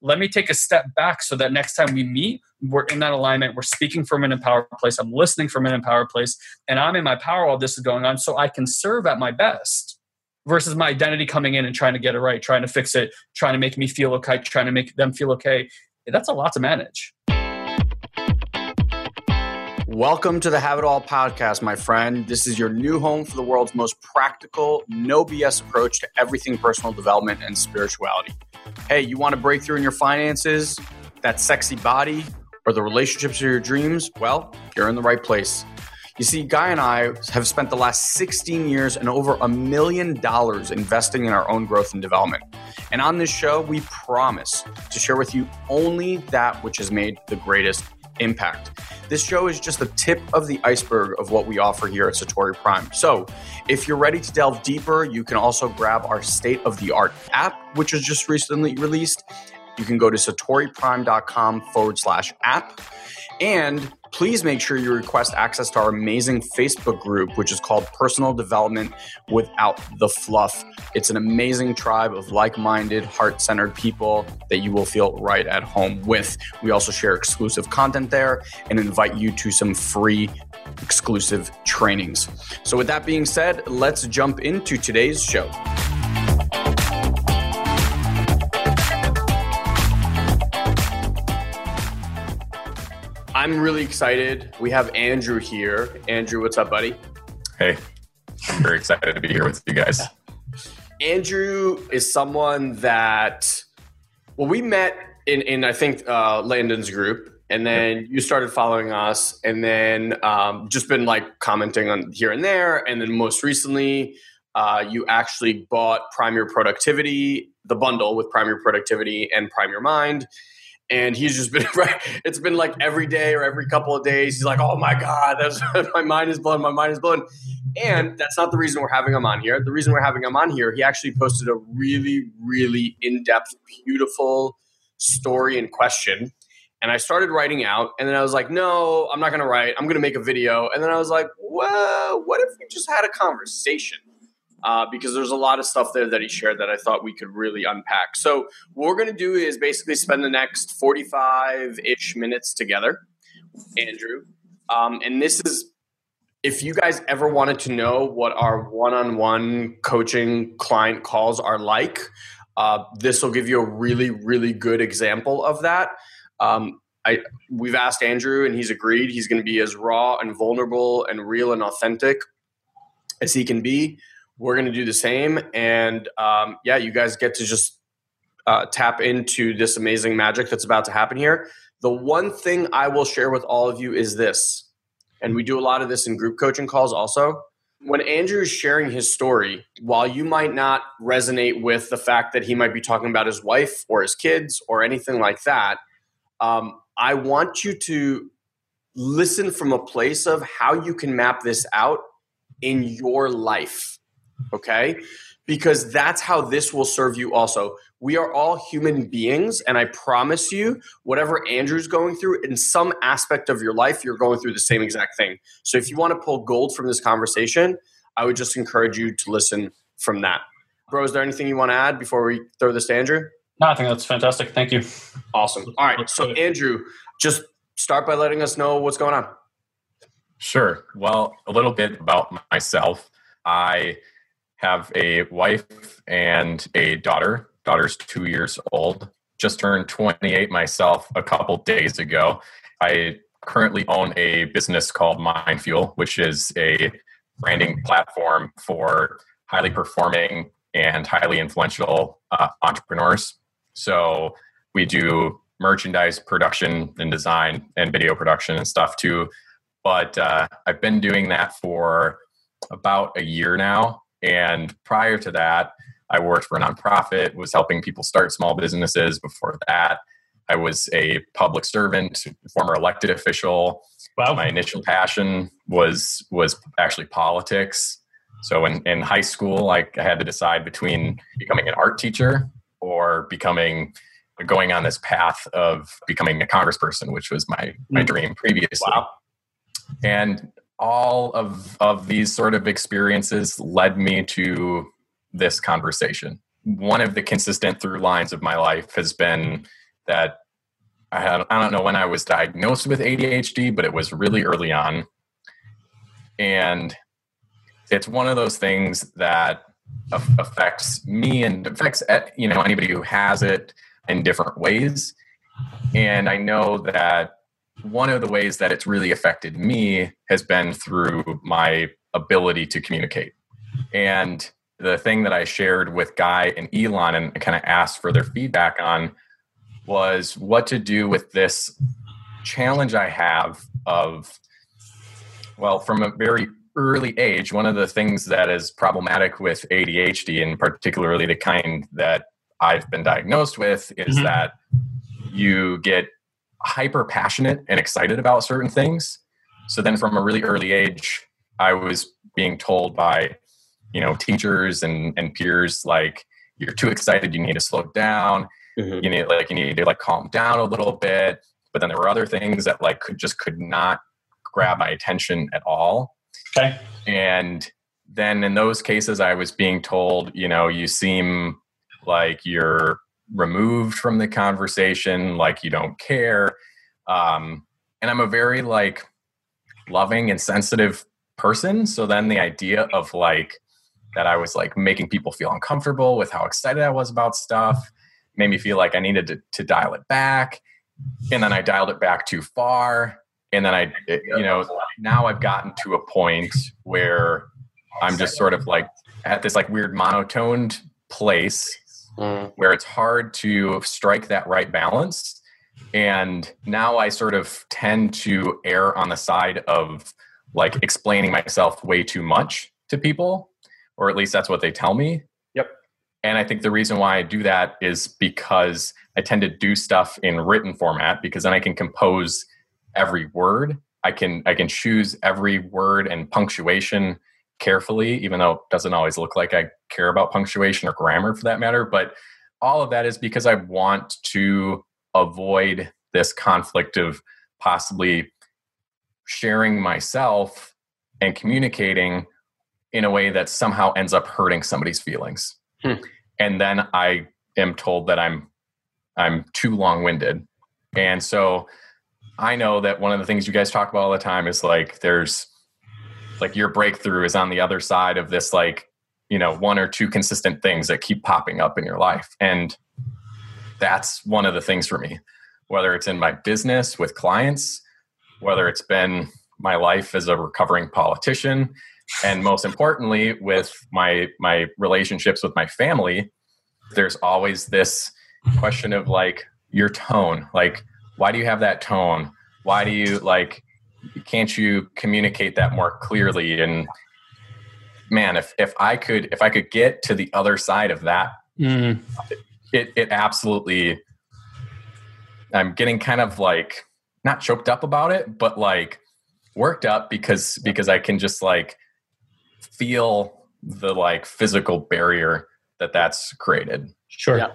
let me take a step back so that next time we meet, we're in that alignment. We're speaking from an empowered place. I'm listening from an empowered place, and I'm in my power while this is going on, so I can serve at my best. Versus my identity coming in and trying to get it right, trying to fix it, trying to make me feel okay, trying to make them feel okay. That's a lot to manage. Welcome to the Have It All podcast, my friend. This is your new home for the world's most practical, no BS approach to everything personal development and spirituality. Hey, you want to break through in your finances, that sexy body, or the relationships of your dreams? Well, you're in the right place. You see, Guy and I have spent the last 16 years and over a million dollars investing in our own growth and development. And on this show, we promise to share with you only that which has made the greatest impact. This show is just the tip of the iceberg of what we offer here at Satori Prime. So, if you're ready to delve deeper, you can also grab our state of the art app, which was just recently released. You can go to satoriprime.com forward slash app. And please make sure you request access to our amazing Facebook group, which is called Personal Development Without the Fluff. It's an amazing tribe of like minded, heart centered people that you will feel right at home with. We also share exclusive content there and invite you to some free exclusive trainings. So, with that being said, let's jump into today's show. I'm really excited. We have Andrew here. Andrew, what's up, buddy? Hey, I'm very excited to be here with you guys. Andrew is someone that, well, we met in, in I think, uh, Landon's group. And then you started following us, and then um, just been like commenting on here and there. And then most recently, uh, you actually bought Prime Your Productivity, the bundle with Prime Your Productivity and Prime Your Mind and he's just been it's been like every day or every couple of days he's like oh my god that's my mind is blown my mind is blown. And that's not the reason we're having him on here. The reason we're having him on here he actually posted a really really in-depth beautiful story and question. And i started writing out and then i was like no i'm not going to write. I'm going to make a video. And then i was like well what if we just had a conversation uh, because there's a lot of stuff there that he shared that I thought we could really unpack. So, what we're going to do is basically spend the next 45 ish minutes together, Andrew. Um, and this is, if you guys ever wanted to know what our one on one coaching client calls are like, uh, this will give you a really, really good example of that. Um, I, we've asked Andrew and he's agreed he's going to be as raw and vulnerable and real and authentic as he can be we're going to do the same. And um, yeah, you guys get to just uh, tap into this amazing magic that's about to happen here. The one thing I will share with all of you is this, and we do a lot of this in group coaching calls also. When Andrew is sharing his story, while you might not resonate with the fact that he might be talking about his wife or his kids or anything like that, um, I want you to listen from a place of how you can map this out in your life okay? Because that's how this will serve you also. We are all human beings, and I promise you, whatever Andrew's going through, in some aspect of your life, you're going through the same exact thing. So if you want to pull gold from this conversation, I would just encourage you to listen from that. Bro, is there anything you want to add before we throw this to Andrew? No, I think that's fantastic. Thank you. Awesome. All right. So, Andrew, just start by letting us know what's going on. Sure. Well, a little bit about myself. I have a wife and a daughter. Daughter's two years old. Just turned 28 myself a couple days ago. I currently own a business called Mind Fuel, which is a branding platform for highly performing and highly influential uh, entrepreneurs. So we do merchandise production and design and video production and stuff too. But uh, I've been doing that for about a year now. And prior to that, I worked for a nonprofit, was helping people start small businesses. Before that, I was a public servant, former elected official. Wow. My initial passion was was actually politics. So in, in high school, like I had to decide between becoming an art teacher or becoming going on this path of becoming a congressperson, which was my my hmm. dream previously. Wow. And all of of these sort of experiences led me to this conversation. One of the consistent through lines of my life has been that I had I don't know when I was diagnosed with ADHD, but it was really early on. And it's one of those things that affects me and affects eh, you know anybody who has it in different ways. And I know that one of the ways that it's really affected me has been through my ability to communicate. And the thing that I shared with Guy and Elon and kind of asked for their feedback on was what to do with this challenge I have of, well, from a very early age, one of the things that is problematic with ADHD, and particularly the kind that I've been diagnosed with, is mm-hmm. that you get hyper passionate and excited about certain things. So then from a really early age, I was being told by, you know, teachers and, and peers like, you're too excited, you need to slow down Mm-hmm. You need like you need to like calm down a little bit. But then there were other things that like could just could not grab my attention at all. Okay. And then in those cases I was being told, you know, you seem like you're removed from the conversation, like you don't care. Um, and I'm a very like loving and sensitive person. So then the idea of like that I was like making people feel uncomfortable with how excited I was about stuff made me feel like I needed to, to dial it back. And then I dialed it back too far. And then I, it, you know, now I've gotten to a point where I'm just sort of like at this like weird monotoned place mm. where it's hard to strike that right balance. And now I sort of tend to err on the side of like explaining myself way too much to people, or at least that's what they tell me. Yep. And I think the reason why I do that is because I tend to do stuff in written format because then I can compose every word. I can I can choose every word and punctuation carefully, even though it doesn't always look like I care about punctuation or grammar for that matter. But all of that is because I want to avoid this conflict of possibly sharing myself and communicating in a way that somehow ends up hurting somebody's feelings. Hmm. And then I am told that I'm I'm too long-winded. And so I know that one of the things you guys talk about all the time is like there's like your breakthrough is on the other side of this like, you know, one or two consistent things that keep popping up in your life. And that's one of the things for me. Whether it's in my business with clients, whether it's been my life as a recovering politician, and most importantly with my my relationships with my family there's always this question of like your tone like why do you have that tone why do you like can't you communicate that more clearly and man if if i could if i could get to the other side of that mm. it it absolutely i'm getting kind of like not choked up about it but like worked up because because i can just like feel the like physical barrier that that's created. Sure. Yeah.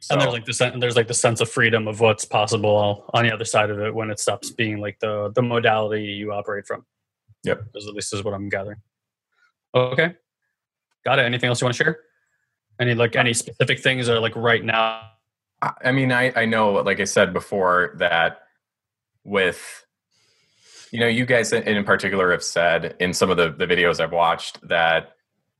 So, and there's like the there's like the sense of freedom of what's possible on the other side of it when it stops being like the the modality you operate from. Yep. At least is what I'm gathering. Okay. Got it. Anything else you want to share? Any like any specific things or like right now? I mean, I I know, like I said before, that with you know, you guys in particular have said in some of the, the videos I've watched that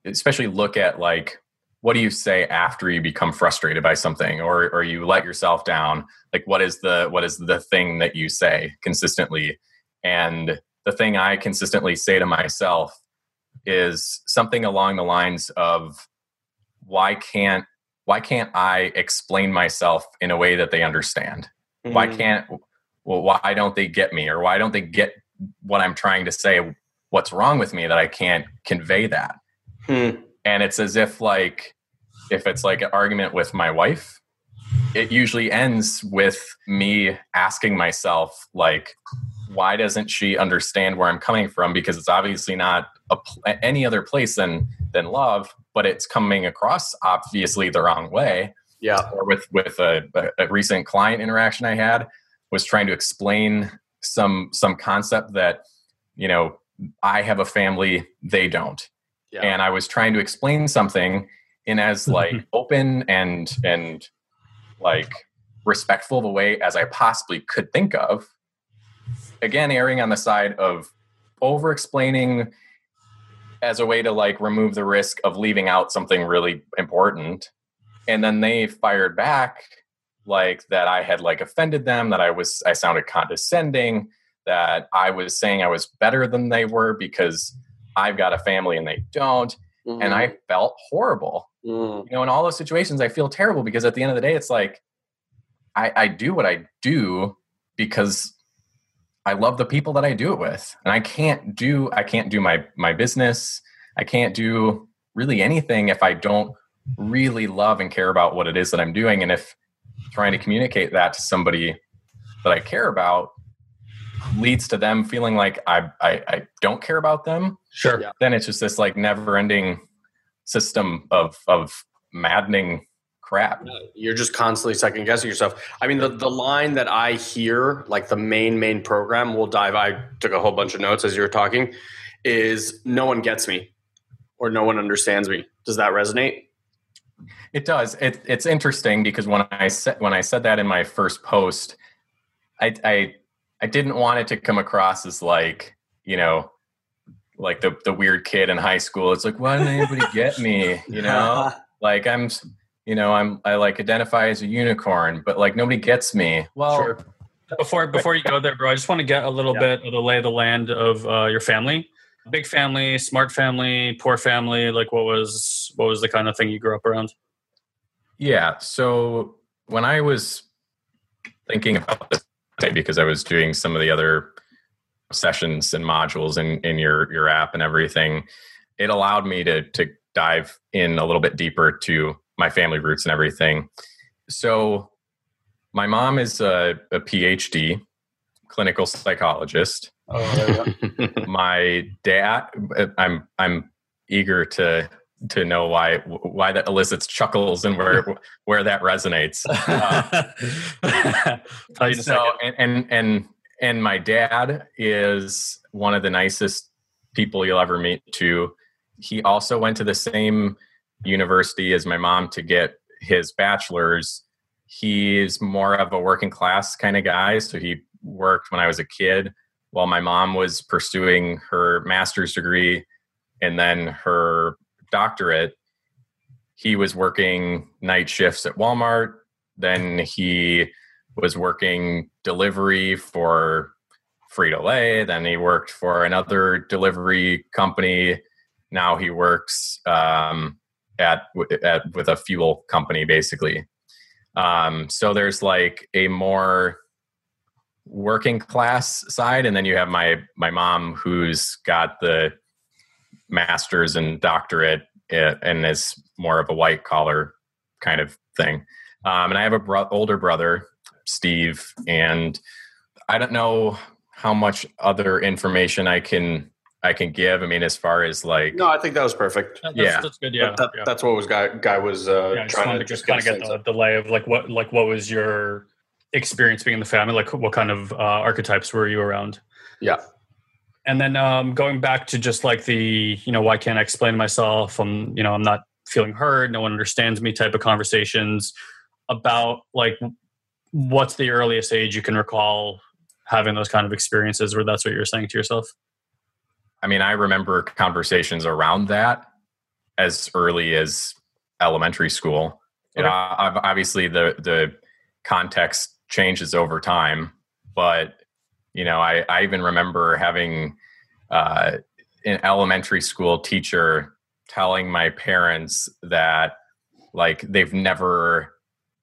especially look at like what do you say after you become frustrated by something or or you let yourself down like what is the what is the thing that you say consistently and the thing i consistently say to myself is something along the lines of why can't why can't i explain myself in a way that they understand mm-hmm. why can't well, why don't they get me or why don't they get what I'm trying to say? What's wrong with me that I can't convey that? Hmm. And it's as if like if it's like an argument with my wife, it usually ends with me asking myself like why doesn't she understand where I'm coming from? Because it's obviously not a, any other place than than love, but it's coming across obviously the wrong way. Yeah. Or with with a, a recent client interaction I had, was trying to explain some some concept that you know I have a family, they don't, yeah. and I was trying to explain something in as like open and and like respectful of a way as I possibly could think of. Again, erring on the side of over explaining as a way to like remove the risk of leaving out something really important. And then they fired back like that I had like offended them, that I was I sounded condescending, that I was saying I was better than they were because I've got a family and they don't. Mm-hmm. And I felt horrible. Mm. You know, in all those situations, I feel terrible because at the end of the day, it's like I, I do what I do because I love the people that I do it with. And I can't do I can't do my my business. I can't do really anything if I don't really love and care about what it is that I'm doing. And if trying to communicate that to somebody that I care about leads to them feeling like I, I, I don't care about them. Sure. Yeah. Then it's just this like never ending system of, of maddening crap. You're just constantly second guessing yourself. I mean, the, the line that I hear, like the main, main program, we'll dive, I took a whole bunch of notes as you were talking, is no one gets me or no one understands me. Does that resonate? It does. It, it's interesting because when I said when I said that in my first post, I, I I didn't want it to come across as like you know like the the weird kid in high school. It's like why didn't anybody get me? You know, like I'm you know I'm I like identify as a unicorn, but like nobody gets me. Well. Sure. Before before you go there, bro, I just want to get a little yeah. bit of the lay of the land of uh, your family big family, smart family, poor family? Like what was what was the kind of thing you grew up around? Yeah. So when I was thinking about this, because I was doing some of the other sessions and modules in, in your, your app and everything, it allowed me to, to dive in a little bit deeper to my family roots and everything. So my mom is a, a PhD clinical psychologist. Oh, my dad, I'm, I'm eager to to know why why that elicits chuckles and where where that resonates. Uh, so and, and and and my dad is one of the nicest people you'll ever meet. Too, he also went to the same university as my mom to get his bachelor's. He's more of a working class kind of guy, so he worked when I was a kid while my mom was pursuing her master's degree and then her doctorate, he was working night shifts at Walmart. Then he was working delivery for Frito Lay. Then he worked for another delivery company. Now he works um, at, at with a fuel company, basically. Um, so there's like a more working class side, and then you have my my mom who's got the master's and doctorate eh, and is more of a white collar kind of thing. Um, and I have a bro- older brother, Steve, and I don't know how much other information I can I can give. I mean, as far as like, no, I think that was perfect. That's, yeah, that's good. Yeah, that, yeah, that's what was guy guy was uh, yeah, trying to just kind of get the, the lay of like what like what was your experience being in the family? Like, what kind of uh, archetypes were you around? Yeah, and then um, going back to just like the you know why can't i explain myself? I'm you know i'm not feeling heard. No one understands me type of conversations about like what's the earliest age you can recall having those kind of experiences where that's what you're saying to yourself? I mean i remember conversations around that as early as elementary school. Okay. you know obviously the the context changes over time but you know, I, I even remember having uh, an elementary school teacher telling my parents that like they've never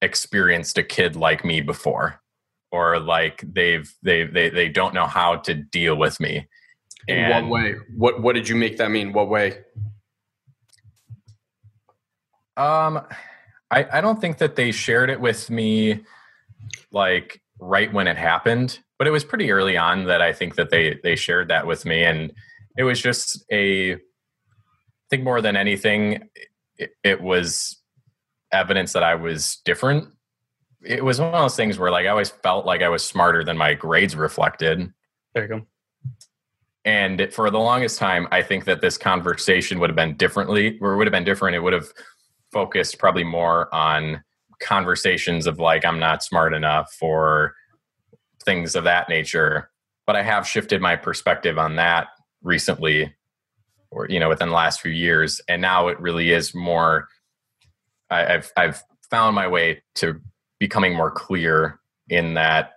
experienced a kid like me before or like they've they they they don't know how to deal with me. In and, what way? What what did you make that mean? What way? Um i i don't think that they shared it with me like right when it happened but it was pretty early on that I think that they they shared that with me, and it was just a I think more than anything, it, it was evidence that I was different. It was one of those things where like I always felt like I was smarter than my grades reflected. There you go. And for the longest time, I think that this conversation would have been differently, or would have been different. It would have focused probably more on conversations of like I'm not smart enough or things of that nature. But I have shifted my perspective on that recently, or you know, within the last few years, and now it really is more. I, I've I've found my way to becoming more clear in that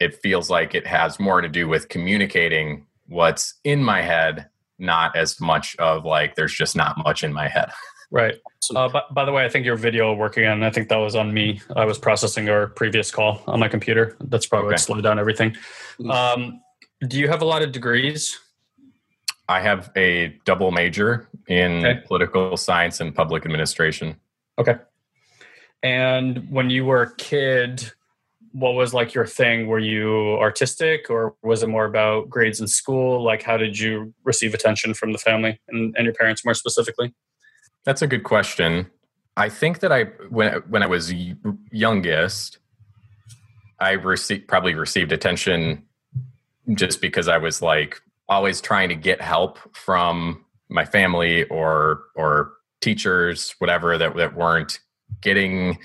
it feels like it has more to do with communicating what's in my head, not as much of like there's just not much in my head. Right. Uh, by, by the way, I think your video working and I think that was on me. I was processing our previous call on my computer. That's probably okay. slowed down everything. Mm. Um, do you have a lot of degrees? I have a double major in okay. political science and public administration. Okay. And when you were a kid, what was like your thing? Were you artistic or was it more about grades in school? Like, how did you receive attention from the family and, and your parents more specifically? That's a good question. I think that I when when I was youngest, I received probably received attention just because I was like always trying to get help from my family or or teachers, whatever that that weren't getting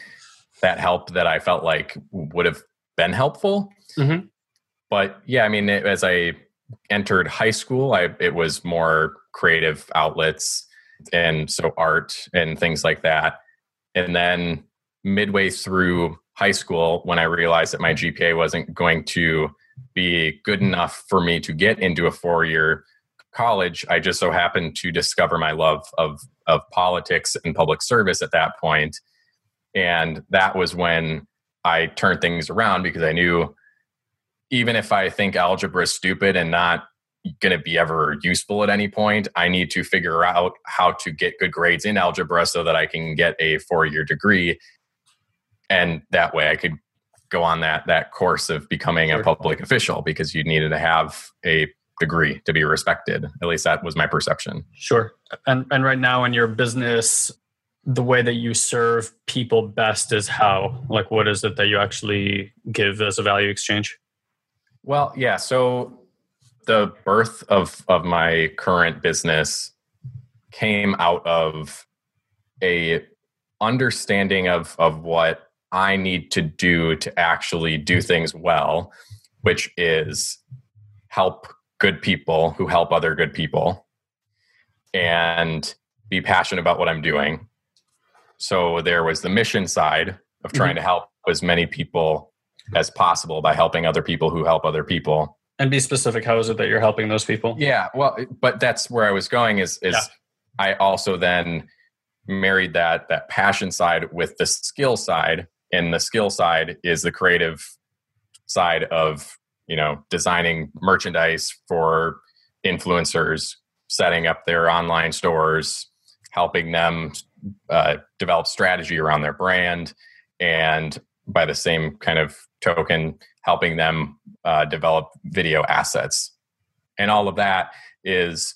that help that I felt like would have been helpful. Mm-hmm. But yeah, I mean, it, as I entered high school, I it was more creative outlets and so art and things like that. And then midway through high school, when I realized that my GPA wasn't going to be good enough for me to get into a four year college, I just so happened to discover my love of, of politics and public service at that point. And that was when I turned things around because I knew even if I think algebra is stupid and not going to be ever useful at any point. I need to figure out how to get good grades in algebra so that I can get a four year degree. And that way I could go on that that course of becoming sure. a public official because you needed to have a degree to be respected. At least that was my perception. Sure. And and right now in your business, the way that you serve people best is how? Like what is it that you actually give as a value exchange? Well, yeah. So the birth of of my current business came out of a understanding of of what I need to do to actually do things well, which is help good people who help other good people and be passionate about what I'm doing. So there was the mission side of trying mm-hmm. to help as many people as possible by helping other people who help other people and be specific how is it that you're helping those people yeah well but that's where i was going is is yeah. i also then married that that passion side with the skill side and the skill side is the creative side of you know designing merchandise for influencers setting up their online stores helping them uh, develop strategy around their brand and by the same kind of token helping them uh, develop video assets. And all of that is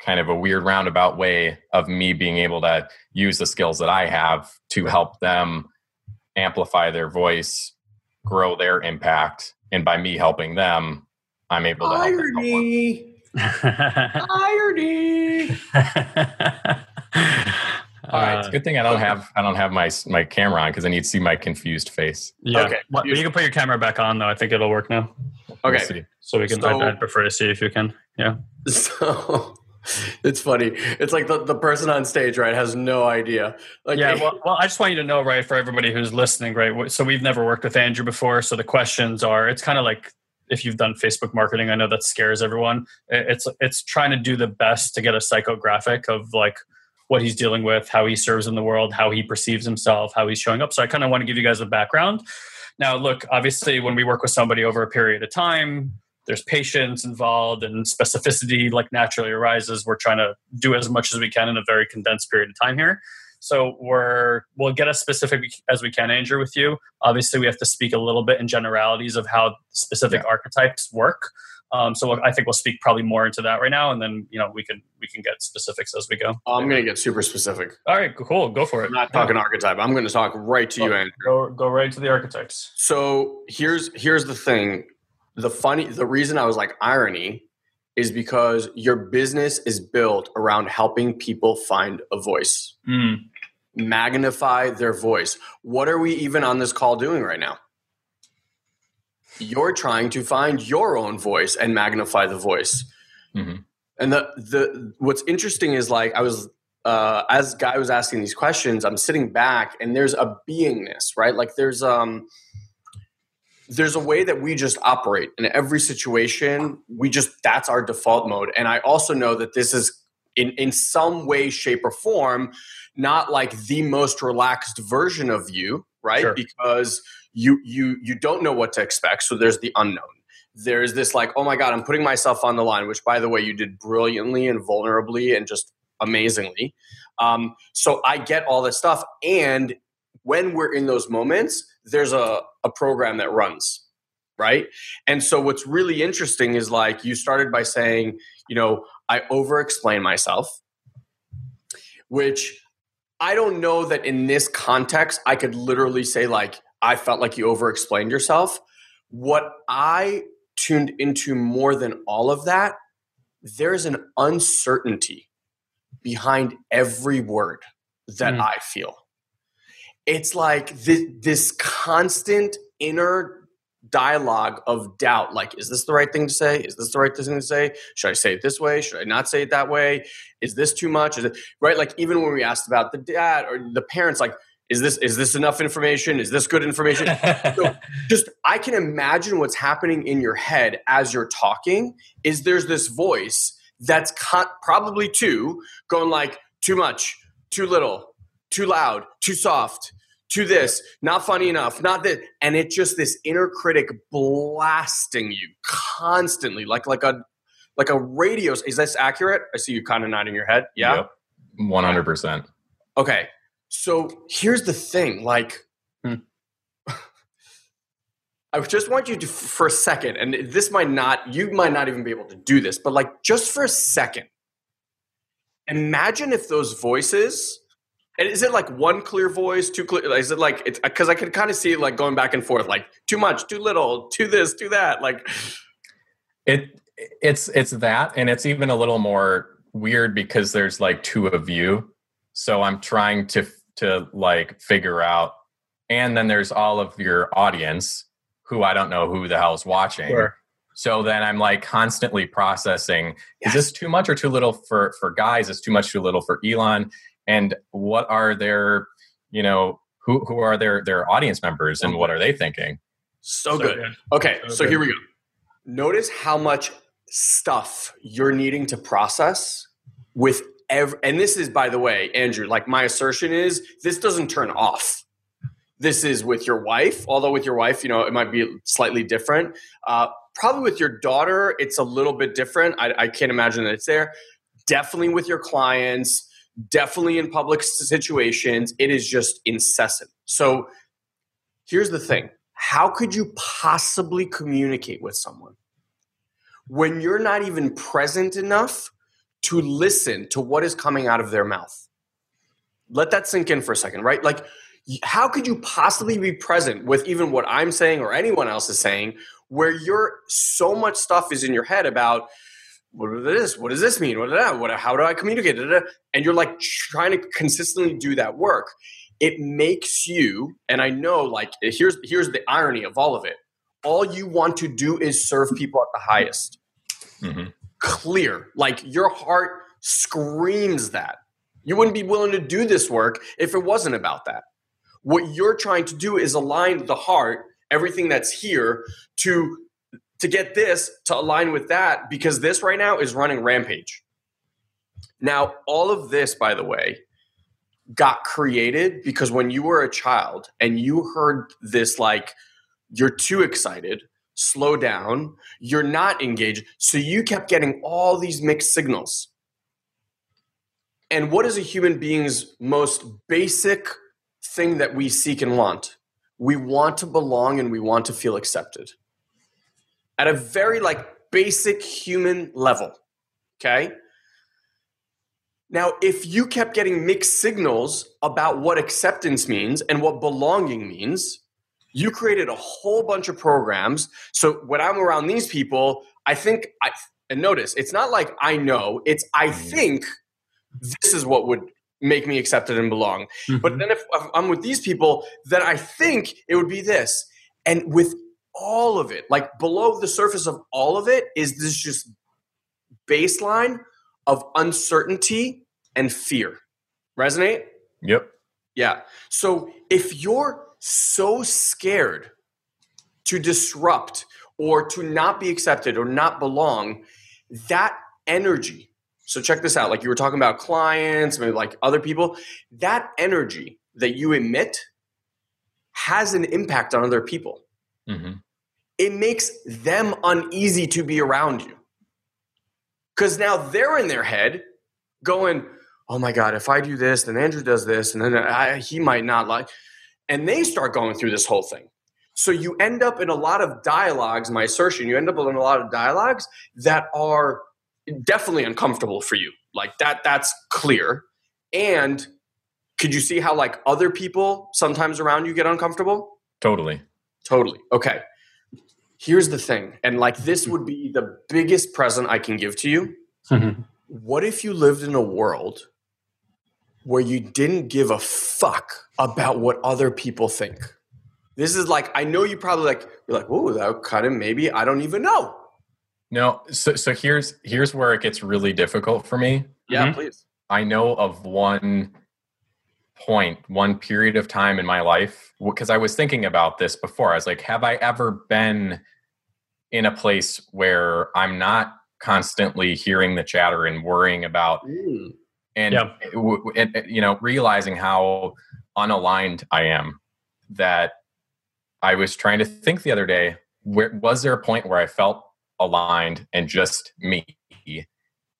kind of a weird roundabout way of me being able to use the skills that I have to help them amplify their voice, grow their impact. And by me helping them, I'm able to Irony. help them. Irony. All right, it's a uh, good thing I don't have I don't have my my camera on because I need to see my confused face. Yeah. Okay. Well, you can put your camera back on though. I think it'll work now. Okay. We'll so we can. So, I'd prefer to see if you can. Yeah. So it's funny. It's like the, the person on stage, right, has no idea. Like, yeah. Well, well, I just want you to know, right, for everybody who's listening, right. So we've never worked with Andrew before. So the questions are. It's kind of like if you've done Facebook marketing, I know that scares everyone. It's it's trying to do the best to get a psychographic of like what he's dealing with, how he serves in the world, how he perceives himself, how he's showing up. So I kind of want to give you guys a background. Now, look, obviously, when we work with somebody over a period of time, there's patience involved and specificity like naturally arises. We're trying to do as much as we can in a very condensed period of time here. So we're we'll get as specific as we can, Andrew, with you. Obviously, we have to speak a little bit in generalities of how specific yeah. archetypes work. Um, so I think we'll speak probably more into that right now, and then you know we can we can get specifics as we go. I'm going to get super specific. All right, cool. Go for it. I'm not talking yeah. archetype. I'm going to talk right to you, Andrew. Go go right to the archetypes. So here's here's the thing. The funny the reason I was like irony is because your business is built around helping people find a voice. Mm. magnify their voice. What are we even on this call doing right now? You're trying to find your own voice and magnify the voice. Mm-hmm. And the the what's interesting is like I was uh, as guy was asking these questions, I'm sitting back and there's a beingness, right? Like there's um there's a way that we just operate in every situation. We just that's our default mode. And I also know that this is in in some way, shape, or form not like the most relaxed version of you, right? Sure. Because you you you don't know what to expect. So there's the unknown. There's this like, oh my god, I'm putting myself on the line, which by the way you did brilliantly and vulnerably and just amazingly. Um, so I get all this stuff, and when we're in those moments, there's a, a program that runs, right? And so what's really interesting is like you started by saying, you know, I over explain myself, which I don't know that in this context I could literally say like I felt like you over explained yourself. What I tuned into more than all of that, there's an uncertainty behind every word that mm. I feel. It's like this, this constant inner dialogue of doubt like is this the right thing to say? Is this the right thing to say? Should i say it this way? Should i not say it that way? Is this too much? Is it right? Like even when we asked about the dad or the parents like is this is this enough information is this good information so just i can imagine what's happening in your head as you're talking is there's this voice that's con- probably too going like too much too little too loud, too soft, too this, not funny enough, not that, and it's just this inner critic blasting you constantly, like like a like a radio. Is this accurate? I see you kind of nodding your head. Yeah, one hundred percent. Okay, so here's the thing, like. Hmm. I just want you to, for a second, and this might not, you might not even be able to do this, but like just for a second, imagine if those voices and is it like one clear voice, too clear? Is it like it's because I can kind of see it like going back and forth, like too much, too little, too this, too that. Like it, it's it's that, and it's even a little more weird because there's like two of you. So I'm trying to to like figure out, and then there's all of your audience who I don't know who the hell's watching. Sure. So then I'm like constantly processing: yes. is this too much or too little for for guys? Is too much too little for Elon? and what are their you know who who are their their audience members and what are they thinking so, so good. good. okay so, so good. here we go notice how much stuff you're needing to process with every and this is by the way andrew like my assertion is this doesn't turn off. This is with your wife although with your wife you know it might be slightly different. Uh, probably with your daughter it's a little bit different. I, I can't imagine that it's there. Definitely with your clients definitely in public situations, it is just incessant. So here's the thing. How could you possibly communicate with someone when you're not even present enough to listen to what is coming out of their mouth? Let that sink in for a second, right? Like, how could you possibly be present with even what I'm saying or anyone else is saying where you're so much stuff is in your head about what is this? What does this mean? What, what how do I communicate? And you're like trying to consistently do that work. It makes you, and I know like here's here's the irony of all of it. All you want to do is serve people at the highest. Mm-hmm. Clear. Like your heart screams that. You wouldn't be willing to do this work if it wasn't about that. What you're trying to do is align the heart, everything that's here, to to get this to align with that because this right now is running rampage. Now, all of this, by the way, got created because when you were a child and you heard this, like, you're too excited, slow down, you're not engaged. So you kept getting all these mixed signals. And what is a human being's most basic thing that we seek and want? We want to belong and we want to feel accepted at a very like basic human level. Okay. Now, if you kept getting mixed signals about what acceptance means and what belonging means, you created a whole bunch of programs. So when I'm around these people, I think I and notice it's not like I know, it's I think this is what would make me accepted and belong. Mm-hmm. But then if I'm with these people, then I think it would be this. And with all of it, like below the surface of all of it, is this just baseline of uncertainty and fear. Resonate? Yep. Yeah. So if you're so scared to disrupt or to not be accepted or not belong, that energy. So check this out. Like you were talking about clients, maybe like other people, that energy that you emit has an impact on other people. Mm-hmm. It makes them uneasy to be around you. Because now they're in their head going, oh my God, if I do this, then Andrew does this, and then I, he might not like. And they start going through this whole thing. So you end up in a lot of dialogues, my assertion, you end up in a lot of dialogues that are definitely uncomfortable for you. Like that, that's clear. And could you see how like other people sometimes around you get uncomfortable? Totally. Totally. Okay. Here's the thing. And like this would be the biggest present I can give to you. Mm-hmm. What if you lived in a world where you didn't give a fuck about what other people think? This is like I know you probably like you're like, oh, that kind of maybe I don't even know. No, so so here's here's where it gets really difficult for me. Yeah, mm-hmm. please. I know of one point, one period of time in my life because I was thinking about this before. I was like, have I ever been in a place where I'm not constantly hearing the chatter and worrying about mm. And, yep. and you know realizing how unaligned I am that I was trying to think the other day, where was there a point where I felt aligned and just me?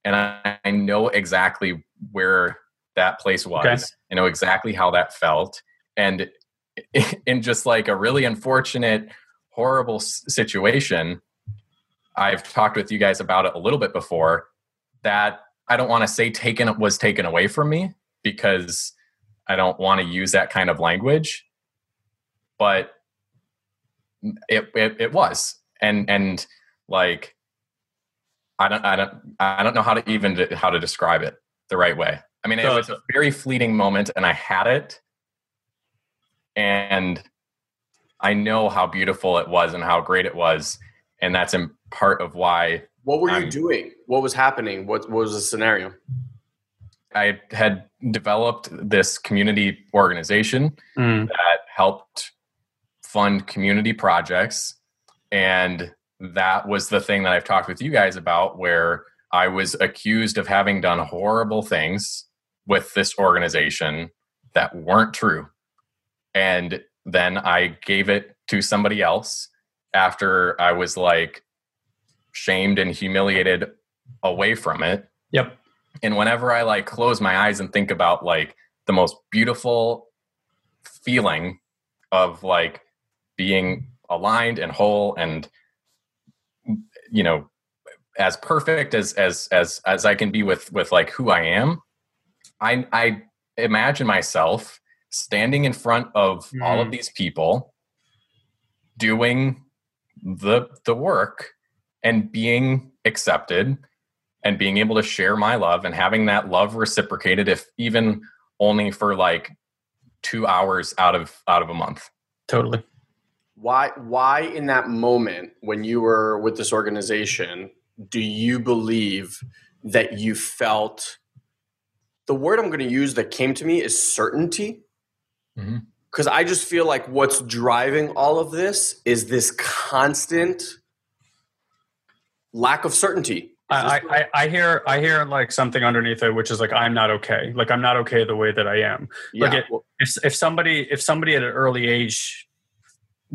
And I, I know exactly where that place was. Okay. I know exactly how that felt. And in just like a really unfortunate, horrible situation, I've talked with you guys about it a little bit before. That I don't want to say taken was taken away from me because I don't want to use that kind of language. But it, it, it was. And and like i don't i don't i don't know how to even how to describe it the right way. I mean it was a very fleeting moment and i had it. And i know how beautiful it was and how great it was. And that's in part of why what were I'm, you doing what was happening what, what was the scenario i had developed this community organization mm. that helped fund community projects. And that was the thing that I've talked with you guys about where I was accused of having done horrible things with this organization that weren't true. And then I gave it to somebody else after I was like shamed and humiliated away from it. Yep. And whenever I like close my eyes and think about like the most beautiful feeling of like being aligned and whole and you know as perfect as as as as I can be with with like who I am I I imagine myself standing in front of mm. all of mm. these people doing the the work and being accepted and being able to share my love and having that love reciprocated if even only for like 2 hours out of out of a month. Totally. Why why in that moment when you were with this organization do you believe that you felt the word i'm going to use that came to me is certainty? Because mm-hmm. i just feel like what's driving all of this is this constant lack of certainty I, I, I, hear I hear like something underneath it, which is like I'm not okay. Like I'm not okay the way that I am. Yeah. Like it, if if somebody if somebody at an early age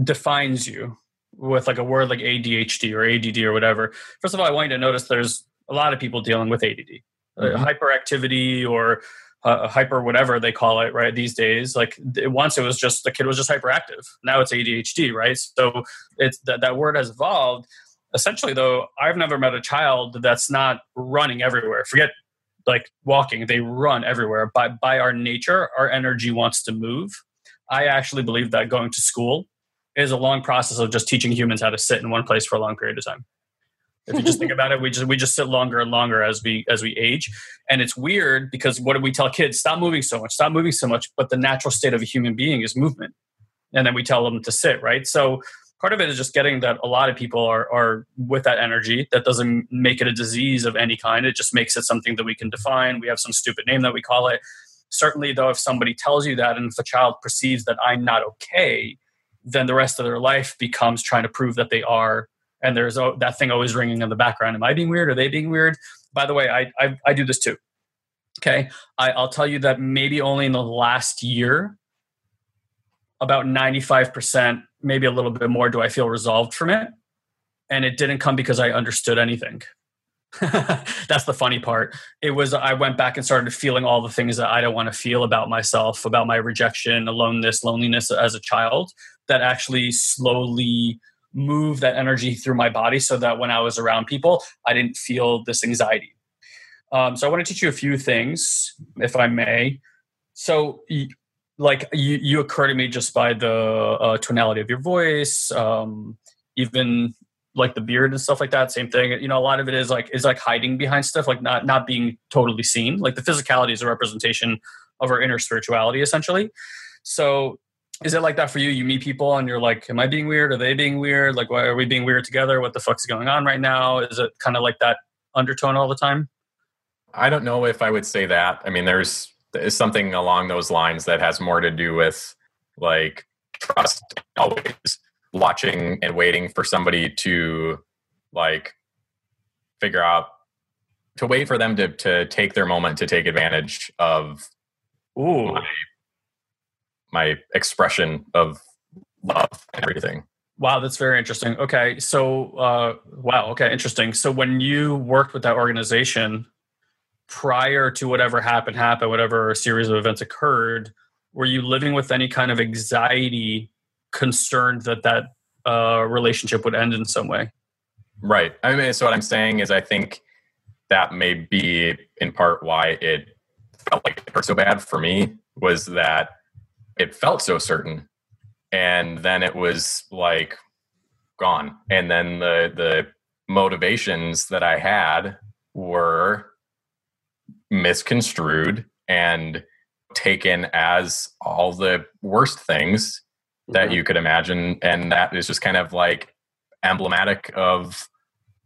defines you with like a word like ADHD or ADD or whatever, first of all, I want you to notice there's a lot of people dealing with ADD, uh, mm-hmm. uh, hyperactivity or uh, hyper whatever they call it right these days. Like once it was just the kid was just hyperactive. Now it's ADHD, right? So it's that that word has evolved. Essentially, though, I've never met a child that's not running everywhere. Forget like walking; they run everywhere. By by our nature, our energy wants to move. I actually believe that going to school is a long process of just teaching humans how to sit in one place for a long period of time. If you just think about it, we just we just sit longer and longer as we as we age, and it's weird because what do we tell kids? Stop moving so much, stop moving so much. But the natural state of a human being is movement, and then we tell them to sit. Right. So part of it is just getting that a lot of people are are with that energy. That doesn't make it a disease of any kind. It just makes it something that we can define. We have some stupid name that we call it. Certainly, though, if somebody tells you that, and if a child perceives that I'm not okay, then the rest of their life becomes trying to prove that they are and there's that thing always ringing in the background am i being weird are they being weird by the way i i, I do this too okay I, i'll tell you that maybe only in the last year about 95% maybe a little bit more do i feel resolved from it and it didn't come because i understood anything that's the funny part it was i went back and started feeling all the things that i don't want to feel about myself about my rejection aloneness loneliness as a child that actually slowly move that energy through my body so that when I was around people, I didn't feel this anxiety. Um, so I want to teach you a few things, if I may. So, like you, you occur to me just by the uh, tonality of your voice, um, even like the beard and stuff like that. Same thing. You know, a lot of it is like is like hiding behind stuff, like not not being totally seen. Like the physicality is a representation of our inner spirituality, essentially. So is it like that for you? You meet people and you're like, "Am I being weird? Are they being weird? Like, why are we being weird together? What the fuck's going on right now?" Is it kind of like that undertone all the time? I don't know if I would say that. I mean, there's, there's something along those lines that has more to do with like trust, always watching and waiting for somebody to like figure out to wait for them to to take their moment to take advantage of Ooh. my my expression of love and everything. Wow, that's very interesting. Okay, so uh, wow, okay, interesting. So when you worked with that organization prior to whatever happened, happened, whatever series of events occurred, were you living with any kind of anxiety, concerned that that uh, relationship would end in some way? Right. I mean, so what I'm saying is, I think that may be in part why it felt like it hurt so bad for me was that it felt so certain and then it was like gone and then the the motivations that i had were misconstrued and taken as all the worst things that mm-hmm. you could imagine and that is just kind of like emblematic of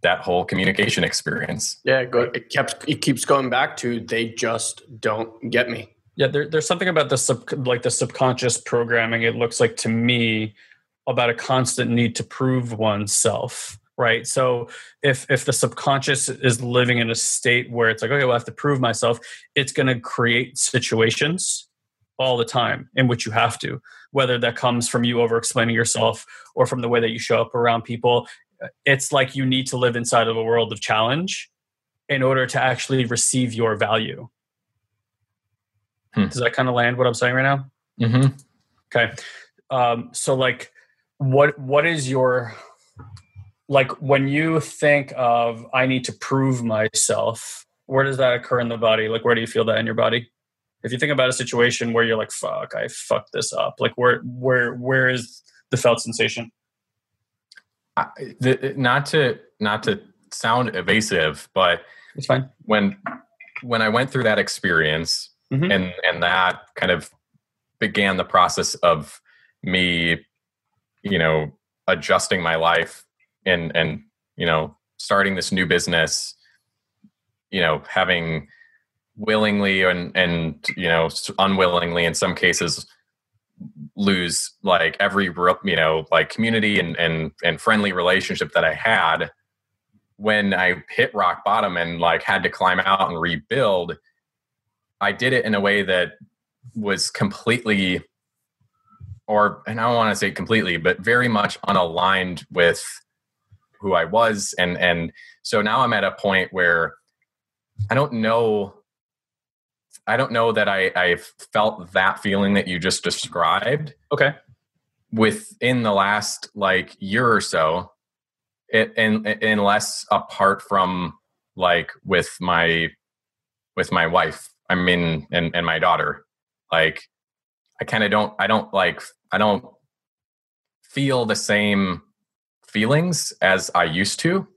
that whole communication experience yeah go, it keeps it keeps going back to they just don't get me yeah, there, there's something about the sub, like the subconscious programming. It looks like to me about a constant need to prove oneself, right? So if if the subconscious is living in a state where it's like, okay, well, I have to prove myself, it's going to create situations all the time in which you have to, whether that comes from you over explaining yourself or from the way that you show up around people. It's like you need to live inside of a world of challenge in order to actually receive your value Hmm. Does that kind of land what I'm saying right now? Mm-hmm. Okay. Um, so like, what what is your like when you think of I need to prove myself? Where does that occur in the body? Like, where do you feel that in your body? If you think about a situation where you're like, "Fuck, I fucked this up," like where where where is the felt sensation? I, the, not to not to sound evasive, but it's fine. When when I went through that experience, mm-hmm. and and that kind of began the process of me you know adjusting my life and and you know starting this new business you know having willingly and and you know unwillingly in some cases lose like every you know like community and and and friendly relationship that i had when i hit rock bottom and like had to climb out and rebuild I did it in a way that was completely, or and I don't want to say completely, but very much unaligned with who I was, and and so now I'm at a point where I don't know. I don't know that I, I felt that feeling that you just described. Okay. Within the last like year or so, it and unless apart from like with my with my wife I mean, and and my daughter, like, I kind of don't, I don't like, I don't feel the same feelings as I used to,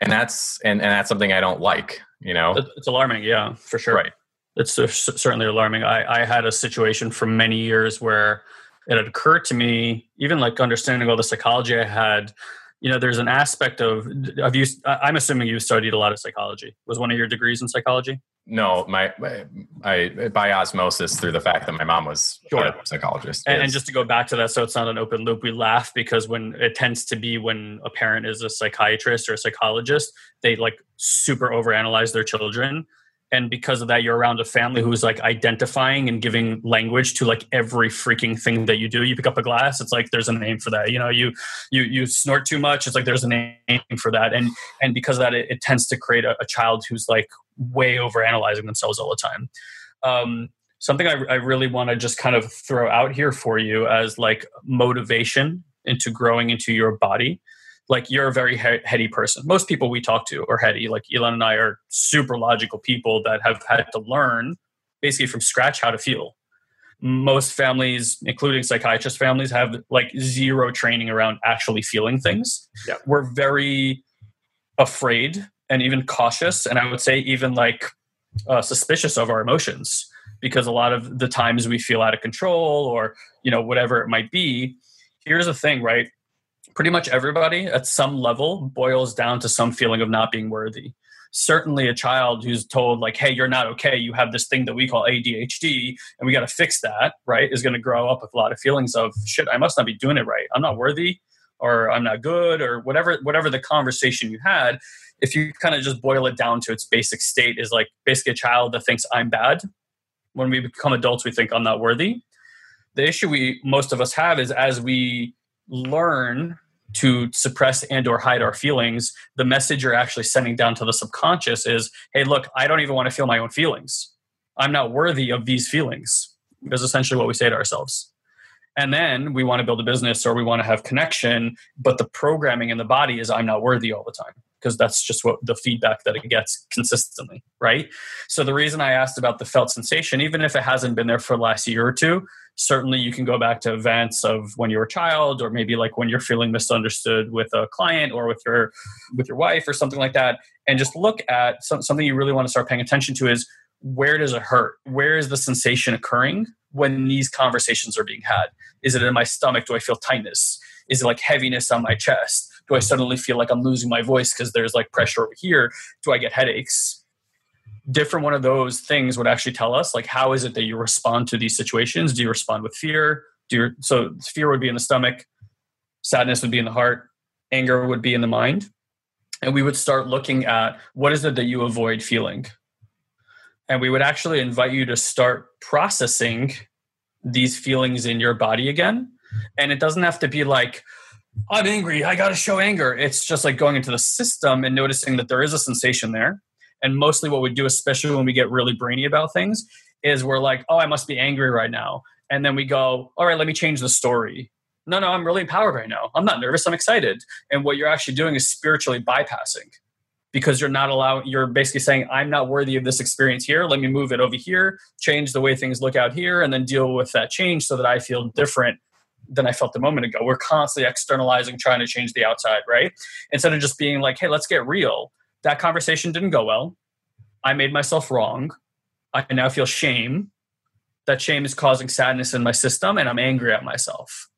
and that's and, and that's something i don't like you know? It's alarming yeah for sure. Right. It's certainly alarming. I i had a situation for many years where it had occurred to me even like understanding all the psychology i had you know there's an aspect of of you i'm assuming you studied a lot of psychology. Was one of your degrees in psychology? No my, my i by osmosis through the fact that my mom was sure. a psychologist and, and, just to go back to that so it's not an open loop we laugh because when it tends to be when a parent is a psychiatrist or a psychologist they like super overanalyze their children and because of that you're around a family who's like identifying and giving language to like every freaking thing that you do. You pick up a glass it's like there's a name for that. You know you you you snort too much it's like there's a name for that. And and because of that it, it tends to create a, a, child who's like way over analyzing themselves all the time. Um, something I, I really want to just kind of throw out here for you as like motivation into growing into your body like you're a very he- heady person. Most people we talk to are heady. Like Elon and I are super logical people that have had to learn basically from scratch how to feel. Most families, including psychiatrist families, have like zero training around actually feeling things. Yeah. We're very afraid and even cautious, and I would say even like uh, suspicious of our emotions because a lot of the times we feel out of control or you know whatever it might be. Here's the thing, right? Pretty much everybody at some level boils down to some feeling of not being worthy. Certainly a child who's told like hey you're not okay. You have this thing that we call adhd and we got to fix that right is going to grow up with a lot of feelings of shit i must not be doing it right. I'm not worthy or i'm not good or whatever whatever the conversation you had. If you kind of just boil it down to its basic state is like basically a child that thinks i'm bad when we become adults we think i'm not worthy. The issue we most of us have is as we learn to suppress and or hide our feelings the message you're actually sending down to the subconscious is hey look i don't even want to feel my own feelings. I'm not worthy of these feelings. Is essentially what we say to ourselves. And then we want to build a business or we want to have connection but the programming in the body is i'm not worthy all the time because that's just what the feedback that it gets consistently right? So the reason i asked about the felt sensation even if it hasn't been there for the last year or two certainly you can go back to events of when you were a child or maybe like when you're feeling misunderstood with a client or with your with your wife or something like that and just look at some, something you really want to start paying attention to is where does it hurt? Where is the sensation occurring when these conversations are being had? Is it in my stomach? Do i feel tightness? Is it like heaviness on my chest? Do i suddenly feel like i'm losing my voice because there's like pressure over here? Do i get headaches different one of those things would actually tell us like how is it that you respond to these situations? Do you respond with fear? Do you so fear would be in the stomach sadness would be in the heart anger would be in the mind. And we would start looking at what is it that you avoid feeling. And we would actually invite you to start processing these feelings in your body again. And it doesn't have to be like i'm angry i got to show anger. It's just like going into the system and noticing that there is a sensation there and mostly what we do, especially when we get really brainy about things, is we're like, oh, I must be angry right now. And then we go, all right, let me change the story. No, no, I'm really empowered right now. I'm not nervous. I'm excited. And what you're actually doing is spiritually bypassing because you're not allowing, you're basically saying, I'm not worthy of this experience here. Let me move it over here, change the way things look out here, and then deal with that change so that I feel different than I felt a moment ago. We're constantly externalizing, trying to change the outside, right? Instead of just being like, hey, let's get real that conversation didn't go well. I made myself wrong. I now feel shame. That shame is causing sadness in my system, and I'm angry at myself.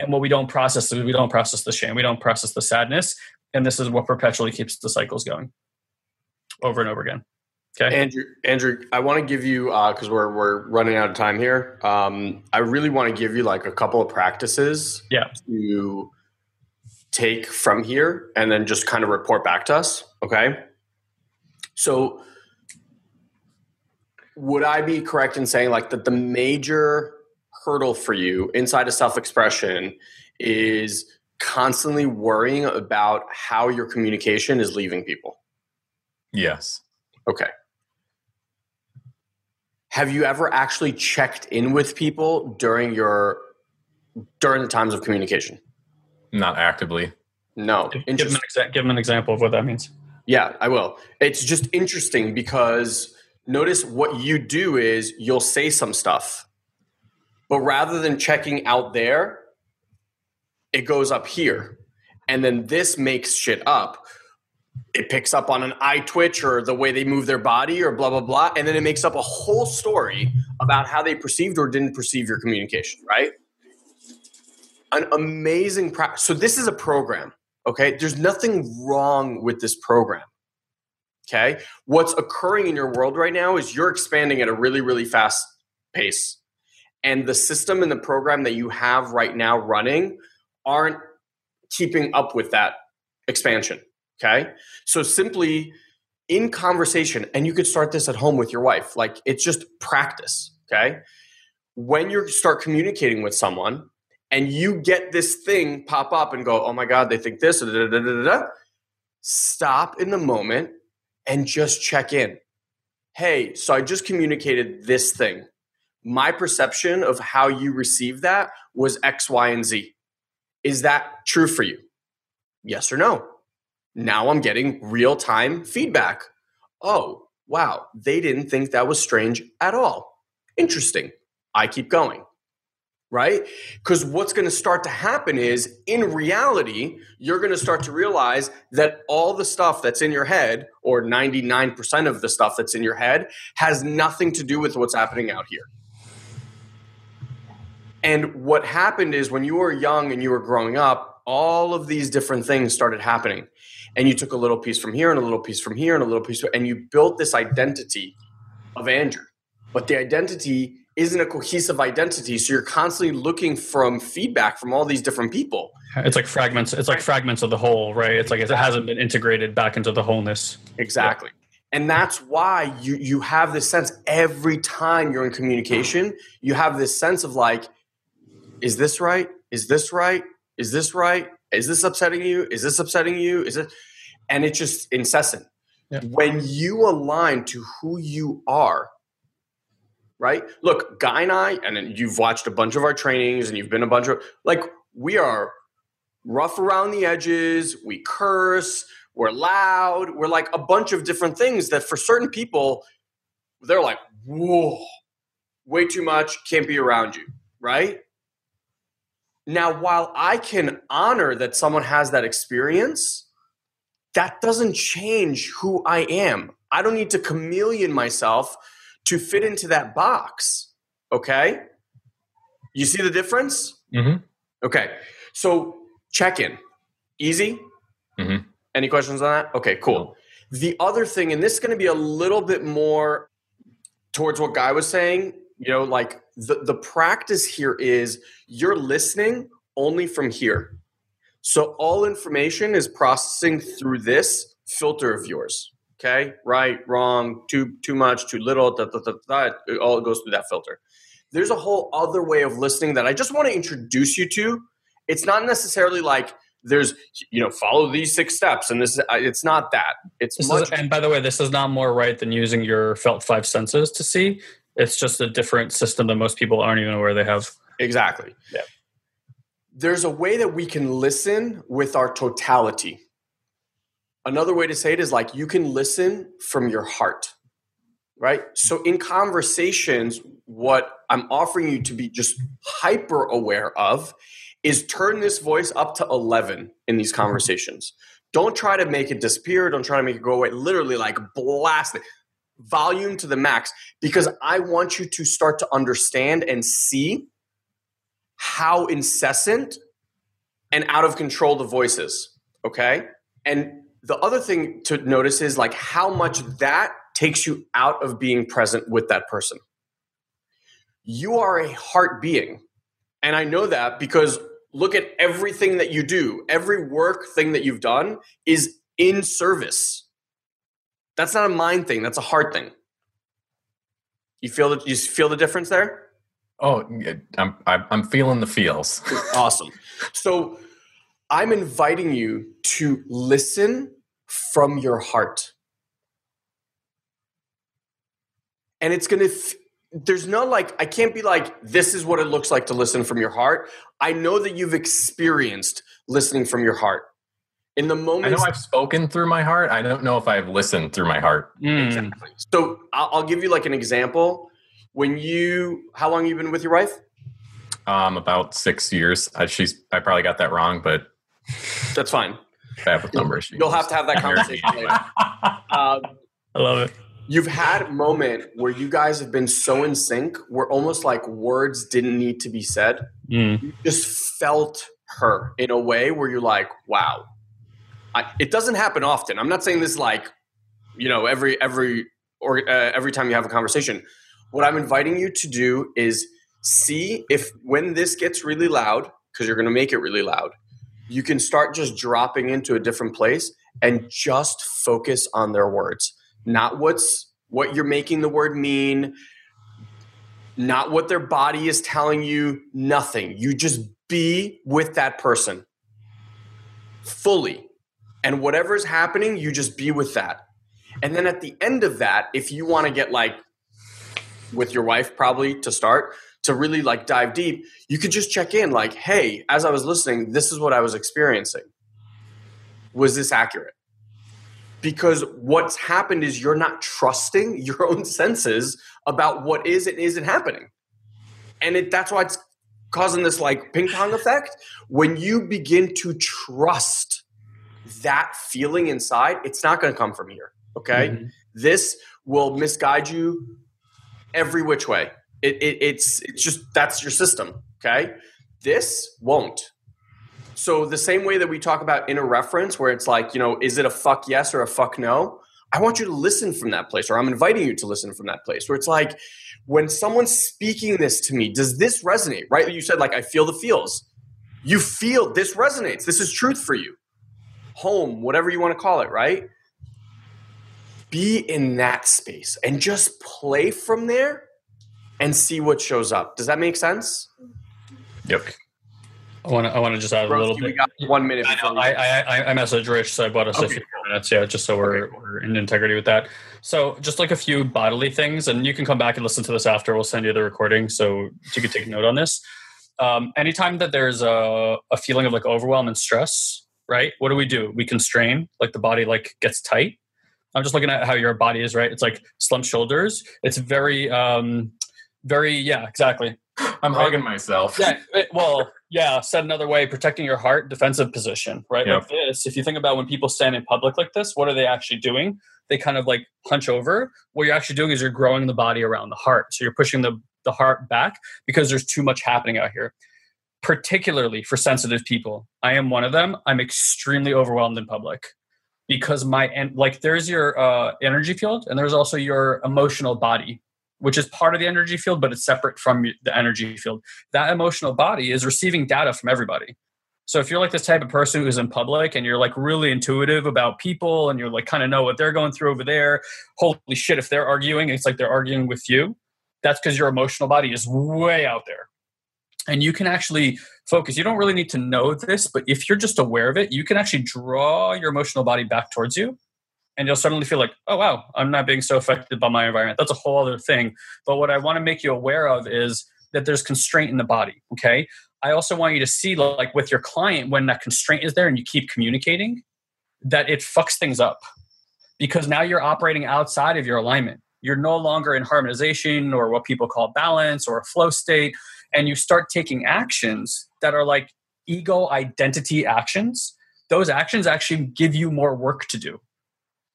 And what we don't process is we don't process the shame, we don't process the sadness, and this is what perpetually keeps the cycles going over and over again. Okay, Andrew. Andrew, I want to give you because uh, we're we're running out of time here. Um, I really want to give you like a couple of practices. Yeah. To take from here and then just kind of report back to us. Okay. So, would I be correct in saying like that the major hurdle for you inside of self expression is constantly worrying about how your communication is leaving people? Yes. Okay. Have you ever actually checked in with people during your during the times of communication? Not actively. No. Give, give, them exa- give them an example of what that means. Yeah, I will. It's just interesting because notice what you do is you'll say some stuff, but rather than checking out there, it goes up here. And then this makes shit up. it picks up on an eye twitch or the way they move their body or blah blah blah and then it makes up a whole story about how they perceived or didn't perceive your communication right an amazing practice so this is a program okay there's nothing wrong with this program okay what's occurring in your world right now is you're expanding at a really really fast pace and the system and the program that you have right now running aren't keeping up with that expansion Okay. So simply in conversation, and you could start this at home with your wife, like it's just practice. Okay. When you start communicating with someone and you get this thing pop up and go, oh my God, they think this, da, da, da, stop in the moment and just check in. Hey, so I just communicated this thing. My perception of how you receive that was X, Y, and Z. Is that true for you? Yes or no? Now I'm getting real time feedback. Oh, wow, they didn't think that was strange at all. Interesting. I keep going. Right? Because what's going to start to happen is in reality, you're going to start to realize that all the stuff that's in your head, or 99% of the stuff that's in your head, has nothing to do with what's happening out here. And what happened is when you were young and you were growing up, all of these different things started happening and you took a little piece from here and a little piece from here and a little piece and you built this identity of andrew but the identity isn't a cohesive identity so you're constantly looking from feedback from all these different people it's like fragments it's like fragments of the whole right it's like it hasn't been integrated back into the wholeness exactly yeah. and that's why you you have this sense every time you're in communication you have this sense of like is this right is this right is this right is this upsetting you? Is this upsetting you? Is it? And it's just incessant. Yeah. When you align to who you are, right? Look, Guy and I, and you've watched a bunch of our trainings and you've been a bunch of, like, we are rough around the edges, we curse, we're loud, we're like a bunch of different things that for certain people, they're like, whoa, way too much, can't be around you, right? Now, while I can honor that someone has that experience, that doesn't change who I am. I don't need to chameleon myself to fit into that box. Okay? You see the difference? Mm-hmm. Okay. So check in. Easy? Mm-hmm. Any questions on that? Okay, cool. The other thing, and this is going to be a little bit more towards what Guy was saying, you know, like the, the practice here is you're listening only from here. So all information is processing through this filter of yours. Okay, right, wrong, too too much, too little. Da, da, da, it all goes through that filter. There's a whole other way of listening that I just want to introduce you to. It's not necessarily like there's you know follow these six steps and this it's not that it's much is, and by the way this is not more right than using your felt five senses to see it's just a different system that most people aren't even aware they have. Exactly. Yeah. There's a way that we can listen with our totality. Another way to say it is like you can listen from your heart, right? So in conversations, what I'm offering you to be just hyper aware of is turn this voice up to 11 in these mm-hmm. conversations. Don't try to make it disappear. Don't try to make it go away. Literally, like blast it volume to the max because I want you to start to understand and see how incessant and out of control the voice is. Okay. And the other thing to notice is like how much that takes you out of being present with that person. You are a heart being. And I know that because look at everything that you do, every work thing that you've done is in service that's not a mind thing. That's a heart thing. You feel that you feel the difference there? Oh, I'm I'm feeling the feels. awesome. So I'm inviting you to listen from your heart. And it's going to f- there's no like I can't be like this is what it looks like to listen from your heart. I know that you've experienced listening from your heart in the moment. I know I've spoken through my heart. I don't know if I've listened through my heart. Mm. Exactly. So I'll, I'll, give you like an example. When you, how long you been with your wife? Um, about six years. I, she's, I probably got that wrong, but that's fine. bad with numbers. You'll have to have that conversation later. Um, I love it. You've had a moment where you guys have been so in sync where almost like words didn't need to be said. Mm. You just felt her in a way where you're like, wow. I, it doesn't happen often. I'm not saying this like, you know, every every or uh, every time you have a conversation. What I'm inviting you to do is see if when this gets really loud, because you're going to make it really loud, you can start just dropping into a different place and just focus on their words. Not what's what you're making the word mean not what their body is telling you nothing. You just be with that person fully. And whatever's happening you just be with that. And then at the end of that if you want to get like with your wife probably to start to really like dive deep you could just check in like hey as i was listening this is what i was experiencing. Was this accurate? Because what's happened is you're not trusting your own senses about what is and isn't happening. And it, that's why it's causing this like ping pong effect. When you begin to trust that feeling inside it's not going to come from here okay? Mhm. this will misguide you every which way it, it, it's it's just that's your system okay this won't so the same way that we talk about inner reference, where it's like, you know, is it a fuck yes or a fuck no? I want you to listen from that place, or I'm inviting you to listen from that place, where it's like, when someone's speaking this to me, does this resonate? Right? You said like, I feel the feels. You feel this resonates. This is truth for you. Home, whatever you want to call it, right? Be in that space and just play from there and see what shows up. Does that make sense? Yep. I want to. I want to just add a little bit. we got one minute. I, before know, I, I, I messaged Rich, so I bought us a few minutes, yeah, just so we're, we're in integrity with that. So, just like a few bodily things, and you can come back and listen to this after. We'll send you the recording, so you can take note on this. Um, anytime that there's a, a feeling of like overwhelm and stress, right? What do we do? We constrain, like the body like gets tight. I'm just looking at how your body is, right? It's like slumped shoulders. It's very, um, very, yeah, exactly. I'm hugging myself. Yeah. it- well, yeah. Said another way, protecting your heart, defensive position, right? Yep. Like this. If you think about when people stand in public like this, what are they actually doing? They kind of like hunch over. What you're actually doing is you're growing the body around the heart. So you're pushing the the heart back because there's too much happening out here. Particularly for sensitive people, I am one of them. I'm extremely overwhelmed in public because my and like there's your uh, energy field and there's also your emotional body which is part of the energy field but it's separate from the energy field. That emotional body is receiving data from everybody. So if you're like this type of person who's in public and you're like really intuitive about people and you're like kind of know what they're going through over there holy shit if they're arguing it's like they're arguing with you that's because your emotional body is way out there. And you can actually focus. You don't really need to know this but if you're just aware of it you can actually draw your emotional body back towards you and you'll suddenly feel like oh wow i'm not being so affected by my environment. That's a whole other thing. But what i want to make you aware of is that there's constraint in the body okay? I also want you to see like with your client when that constraint is there and you keep communicating that it fucks things up. Because now you're operating outside of your alignment. You're no longer in harmonization or what people call balance or a flow state and you start taking actions that are like ego identity actions. Those actions actually give you more work to do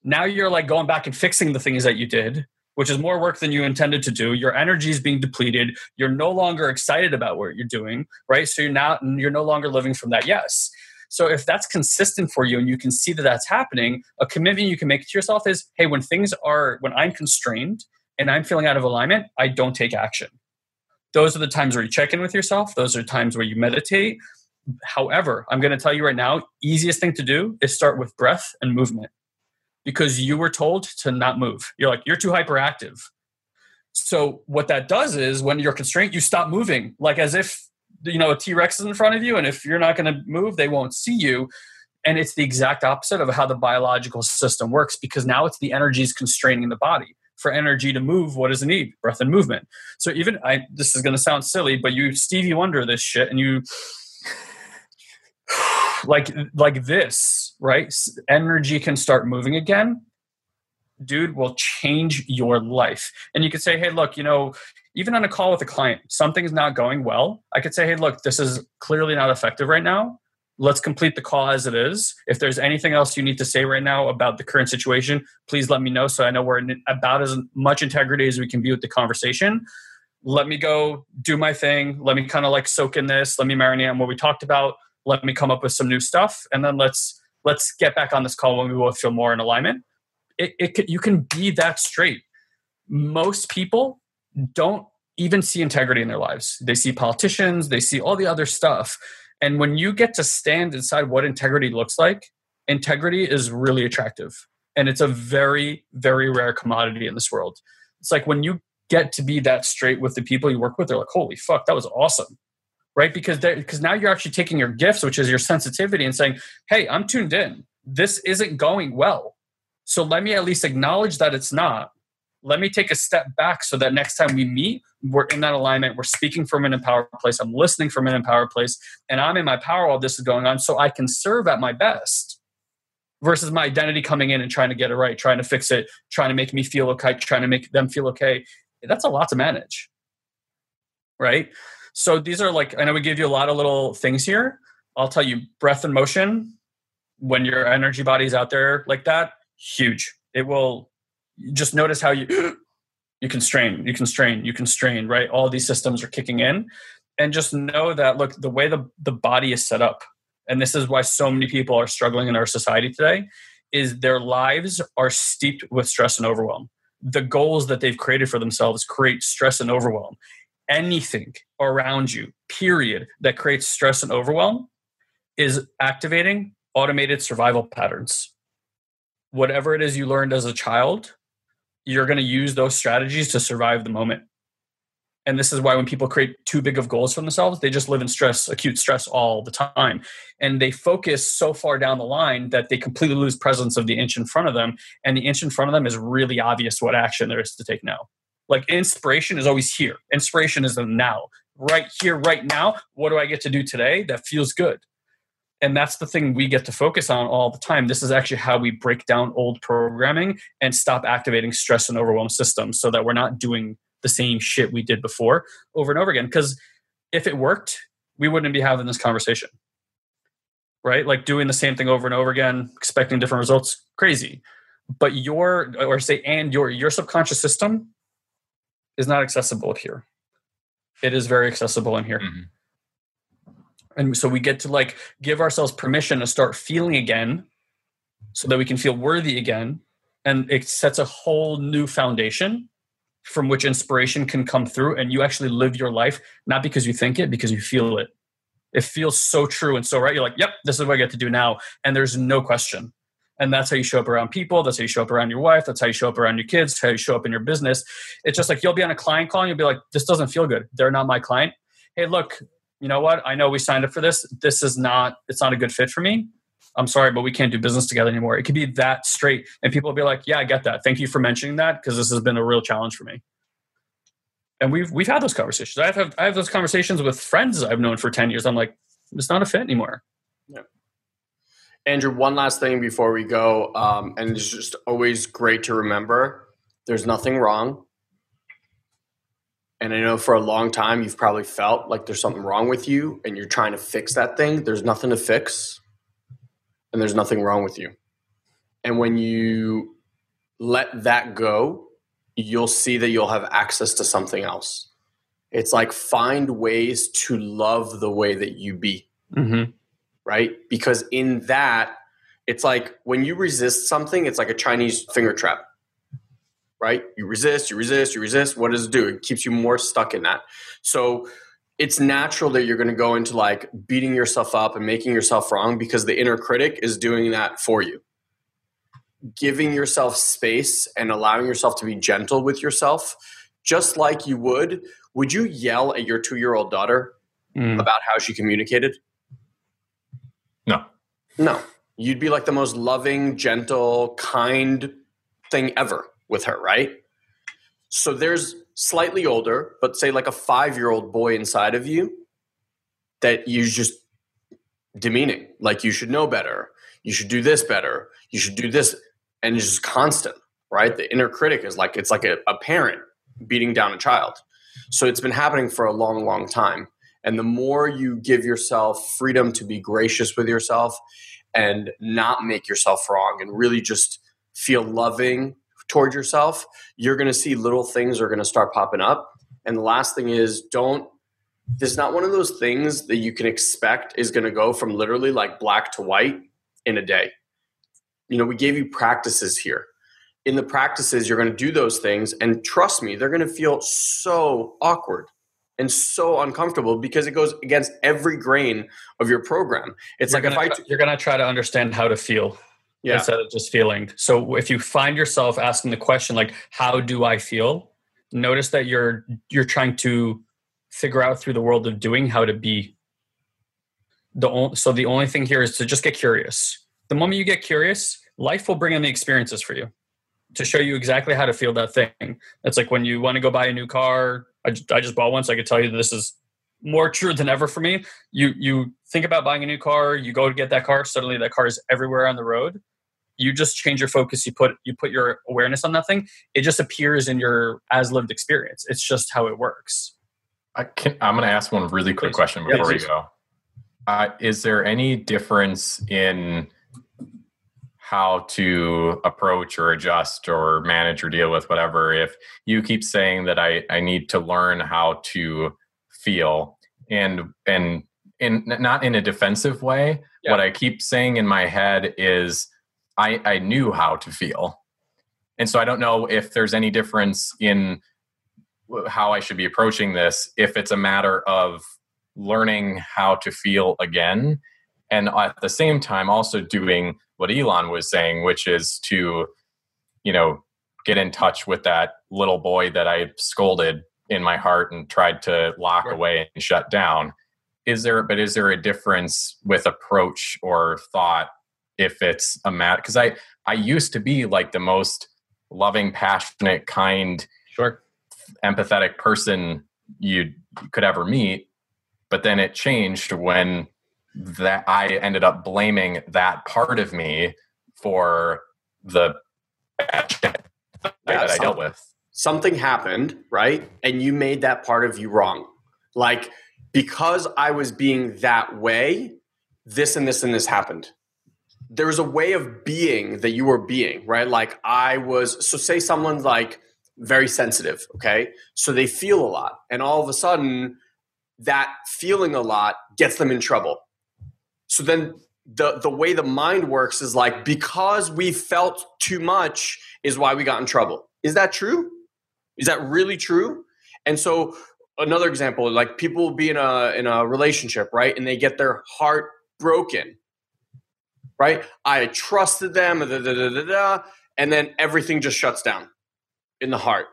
now you're like going back and fixing the things that you did which is more work than you intended to do. Your energy is being depleted. You're no longer excited about what you're doing right? So you're now you're no longer living from that. Yes. So if that's consistent for you and you can see that that's happening a commitment you can make to yourself is hey when things are when i'm constrained and i'm feeling out of alignment i don't take action. Those are the times where you check in with yourself. Those are times where you meditate. However i'm going to tell you right now easiest thing to do is start with breath and movement because you were told to not move. You're like, you're too hyperactive. So what that does is when you're constrained, you stop moving, like as if you know a T-Rex is in front of you, and if you're not going to move, they won't see you. And it's the exact opposite of how the biological system works because now it's the energy is constraining the body. For energy to move, what does it need? Breath and movement. So even I, this is going to sound silly, but you Stevie Wonder this shit, and you like like this, right? Energy can start moving again. Dude will change your life. And you could say, hey, look, you know, even on a call with a client, something's not going well. I could say, hey, look, this is clearly not effective right now. let's complete the call as it is. If there's anything else you need to say right now about the current situation, please let me know so I know we're about as much integrity as we can be with the conversation. Let me go do my thing. Let me kind of like soak in this. Let me marinate on what we talked about. Let me come up with some new stuff, and then let's let's get back on this call when we both feel more in alignment. It, it you can be that straight. Most people don't even see integrity in their lives. They see politicians, they see all the other stuff and when you get to stand inside what integrity looks like, integrity is really attractive. And it's a very, very rare commodity in this world. It's like when you get to be that straight with the people you work with, they're like, holy fuck, that was awesome. Right? Because because now you're actually taking your gifts, which is your sensitivity, and saying, hey, I'm tuned in. This isn't going well. So let me at least acknowledge that it's not let me take a step back so that next time we meet, we're in that alignment. We're speaking from an empowered place. I'm listening from an empowered place, and I'm in my power while this is going on so I can serve at my best versus my identity coming in and trying to get it right, trying to fix it, trying to make me feel okay, trying to make them feel okay. That's a lot to manage. Right? So these are like, I know we give you a lot of little things here. I'll tell you breath and motion when your energy body's out there like that, huge. It will just notice how you you can strain, you can strain, you can strain, right? All these systems are kicking in. And just know that look, the way the, the body is set up, and this is why so many people are struggling in our society today, is their lives are steeped with stress and overwhelm. The goals that they've created for themselves create stress and overwhelm. Anything around you, period, that creates stress and overwhelm is activating automated survival patterns. Whatever it is you learned as a child you're going to use those strategies to survive the moment. And this is why when people create too big of goals for themselves, they just live in stress, acute stress all the time. And they focus so far down the line that they completely lose presence of the inch in front of them. And the inch in front of them is really obvious what action there is to take now. Like inspiration is always here. Inspiration is the now. Right here, right now. What do I get to do today that feels good? and that's the thing we get to focus on all the time this is actually how we break down old programming and stop activating stress and overwhelm systems so that we're not doing the same shit we did before over and over again because if it worked we wouldn't be having this conversation right like doing the same thing over and over again expecting different results crazy but your or say and your your subconscious system is not accessible here. It is very accessible in here. Mm-hmm. And so we get to like give ourselves permission to start feeling again so that we can feel worthy again. And it sets a whole new foundation from which inspiration can come through. And you actually live your life not because you think it because you feel it. It feels so true and so right. You're like yep this is what i get to do now. And there's no question and that's how you show up around people that's how you show up around your wife that's how you show up around your kids how you show up in your business it's just like you'll be on a client call and you'll be like this doesn't feel good they're not my client hey look you know what? I know we signed up for this. This is not, it's not a good fit for me. I'm sorry, but we can't do business together anymore. It could be that straight. And people will be like, yeah, I get that. Thank you for mentioning that because this has been a real challenge for me. And we've we've had those conversations. I have I have those conversations with friends I've known for 10 years. I'm like, it's not a fit anymore. Andrew, one last thing before we go, um, and it's just always great to remember there's nothing wrong and I know for a long time you've probably felt like there's something wrong with you and you're trying to fix that thing. There's nothing to fix and there's nothing wrong with you. And when you let that go, you'll see that you'll have access to something else. It's like find ways to love the way that you be. Mm-hmm. Right? Because in that, it's like when you resist something, it's like a Chinese finger trap right? You resist, you resist, you resist. What does it do? It keeps you more stuck in that. So it's natural that you're going to go into like beating yourself up and making yourself wrong because the inner critic is doing that for you. Giving yourself space and allowing yourself to be gentle with yourself, just like you would. Would you yell at your two year old daughter mm. about how she communicated? No. No. You'd be like the most loving, gentle, kind thing ever with her, right? So there's slightly older, but say like a five year old boy inside of you that you just demeaning. Like you should know better. You should do this better. You should do this. And it's just constant, right? The inner critic is like, it's like a, a parent beating down a child. So it's been happening for a long, long time. And the more you give yourself freedom to be gracious with yourself and not make yourself wrong and really just feel loving toward yourself, you're going to see little things are going to start popping up. And the last thing is don't there's not one of those things that you can expect is going to go from literally like black to white in a day. You know, we gave you practices here. In the practices, you're going to do those things, and trust me, they're going to feel so awkward and so uncomfortable because it goes against every grain of your program. It's you're like gonna, if I you're going to try to understand how to feel yeah. instead of just feeling. So if you find yourself asking the question like, "How do I feel?" Notice that you're you're trying to figure out through the world of doing how to be. The only, so the only thing here is to just get curious. The moment you get curious, life will bring in the experiences for you to show you exactly how to feel that thing. It's like when you want to go buy a new car. I just, I just bought one, so I could tell you this is more true than ever for me. You you think about buying a new car, you go to get that car, suddenly that car is everywhere on the road. You just change your focus. You put you put your awareness on that thing. It just appears in your as lived experience. It's just how it works. I can, I'm going to ask one really quick Please. question Yeah, before we go. Uh, is there any difference in how to approach or adjust or manage or deal with whatever if you keep saying that I, I need to learn how to feel and and in not in a defensive way Yeah. what i keep saying in my head is i i knew how to feel and so i don't know if there's any difference in how I should be approaching this if it's a matter of learning how to feel again and at the same time also doing what Elon was saying which is to you know get in touch with that little boy that I scolded in my heart and tried to lock away and shut down is there but is there a difference with approach or thought if it's a matter because I I used to be like the most loving passionate kind Sure. empathetic person you could ever meet but then it changed when that i ended up blaming that part of me for the bad shit that i dealt with something happened, right? And you made that part of you wrong. Like, because I was being that way, this and this and this happened. There was a way of being that you were being, right? Like, I was, so say someone's like very sensitive, okay? So they feel a lot. And all of a sudden, that feeling a lot gets them in trouble. So then the the way the mind works is like because we felt too much is why we got in trouble. Is that true? Is that really true? And so another example, like people will be in a in a relationship, right? And they get their heart broken. Right? I trusted them, da, da, da, da, da, and then everything just shuts down in the heart.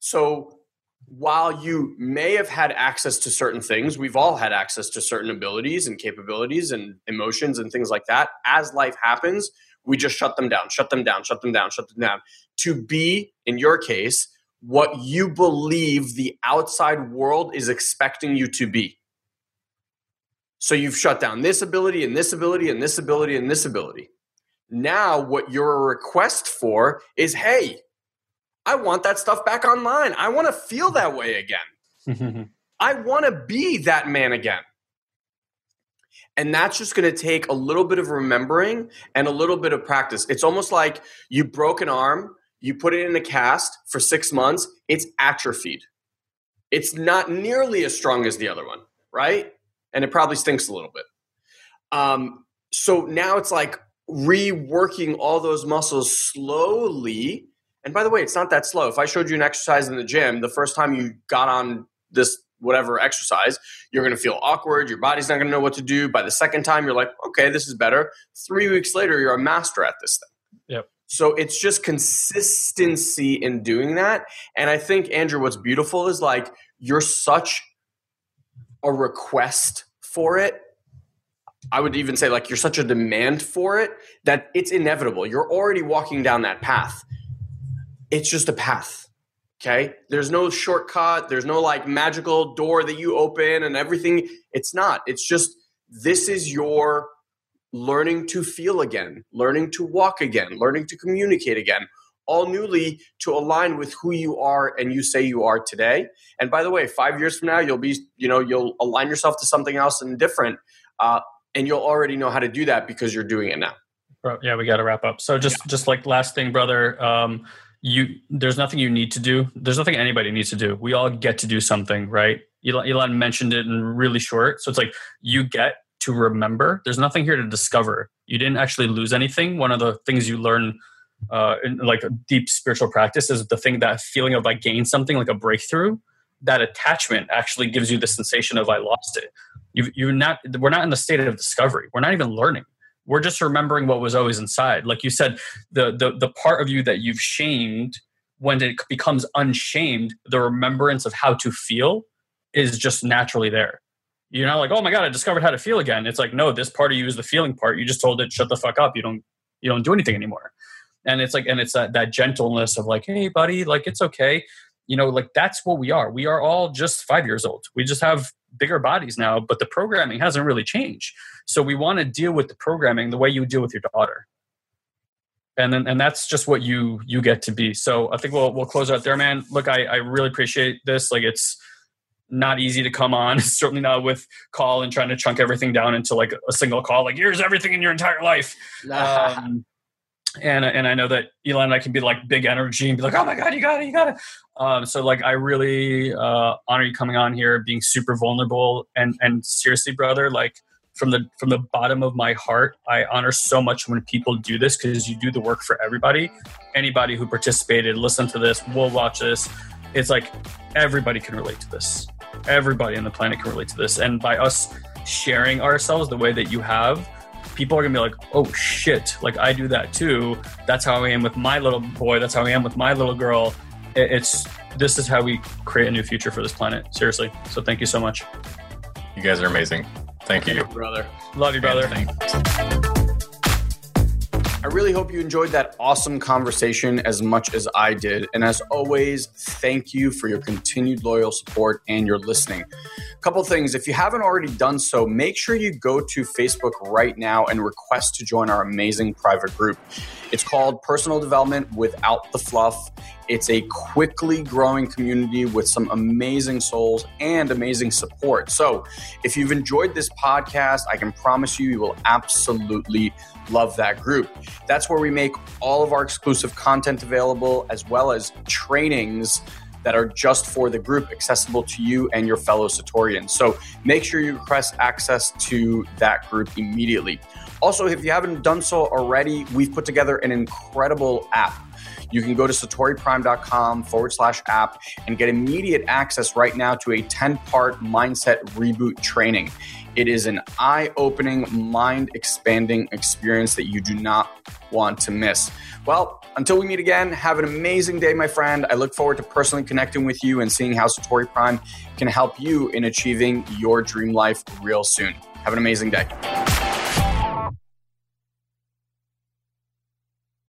So while you may have had access to certain things, we've all had access to certain abilities and capabilities and emotions and things like that. As life happens, we just shut them down, shut them down, shut them down, shut them down to be, in your case, what you believe the outside world is expecting you to be. So you've shut down this ability and this ability and this ability and this ability. Now, what your request for is hey, I want that stuff back online. I want to feel that way again. I want to be that man again. And that's just going to take a little bit of remembering and a little bit of practice. It's almost like you broke an arm, you put it in a cast for six months, it's atrophied. It's not nearly as strong as the other one, right? And it probably stinks a little bit. Um, so now it's like reworking all those muscles slowly. And by the way, it's not that slow. If I showed you an exercise in the gym, the first time you got on this whatever exercise, you're going to feel awkward. Your body's not going to know what to do. By the second time, you're like, okay, this is better. Three weeks later, you're a master at this thing. Yep. So it's just consistency in doing that. And I think, Andrew, what's beautiful is like you're such a request for it. I would even say, like, you're such a demand for it that it's inevitable. You're already walking down that path. It's just a path. Okay. There's no shortcut. There's no like magical door that you open and everything. It's not. It's just this is your learning to feel again, learning to walk again, learning to communicate again. all newly to align with who you are and you say you are today. And by the way, five years from now, you'll be, you know, you'll align yourself to something else and different. Uh, and you'll already know how to do that because you're doing it now. Yeah, we got to wrap up. So just, yeah. just like last thing, brother, um, you, there's nothing you need to do. There's nothing anybody needs to do. We all get to do something, right? Elon, Elon mentioned it in really short. So it's like you get to remember. There's nothing here to discover. You didn't actually lose anything. One of the things you learn uh, in like a deep spiritual practice is the thing that feeling of I gained something like a breakthrough. That attachment actually gives you the sensation of I lost it. You you're not we're not in the state of discovery. We're not even learning. We're just remembering what was always inside. Like you said, the the the part of you that you've shamed when it becomes unshamed, the remembrance of how to feel is just naturally there. You're not like, oh my god, I discovered how to feel again. It's like, no, this part of you is the feeling part. You just told it, shut the fuck up. You don't you don't do anything anymore. And it's like, and it's that that gentleness of like, hey buddy, like it's okay. You know, like that's what we are. We are all just five years old. We just have bigger bodies now, but the programming hasn't really changed. So we want to deal with the programming the way you deal with your daughter and then and that's just what you you get to be so i think we'll we'll close out there man look i i really appreciate this like it's not easy to come on. certainly not with call and trying to chunk everything down into like a single call. Like here's everything in your entire life. um, and and I know that Elon and I can be like big energy and be like, oh my god, you got it, you got it. Um, so like I really uh, honor you coming on here, being super vulnerable and and seriously, brother, like from the from the bottom of my heart, I honor so much when people do this because you do the work for everybody. Anybody who participated, listen to this, will watch this. It's like everybody can relate to this everybody on the planet can relate to this. And by us sharing ourselves the way that you have, people are gonna be like, oh shit, like I do that too. That's how I am with my little boy. That's how I am with my little girl. It's this is how we create a new future for this planet. Seriously. So thank you so much. You guys are amazing. Thank you, brother. Love you, brother. I really hope you enjoyed that awesome conversation as much as I did. And as always, thank you for your continued loyal support and your listening. A couple things if you haven't already done so, make sure you go to Facebook right now and request to join our amazing private group. It's called Personal Development Without the Fluff. It's a quickly growing community with some amazing souls and amazing support. So, if you've enjoyed this podcast, I can promise you, you will absolutely love that group. That's where we make all of our exclusive content available, as well as trainings that are just for the group, accessible to you and your fellow Satorians. So make sure you request access to that group immediately. Also, if you haven't done so already, we've put together an incredible app. You can go to satoriprime.com forward slash app and get immediate access right now to a 10 part mindset reboot training. It is an eye opening, mind expanding experience that you do not want to miss. Well, until we meet again, have an amazing day, my friend. I look forward to personally connecting with you and seeing how Satori Prime can help you in achieving your dream life real soon. Have an amazing day.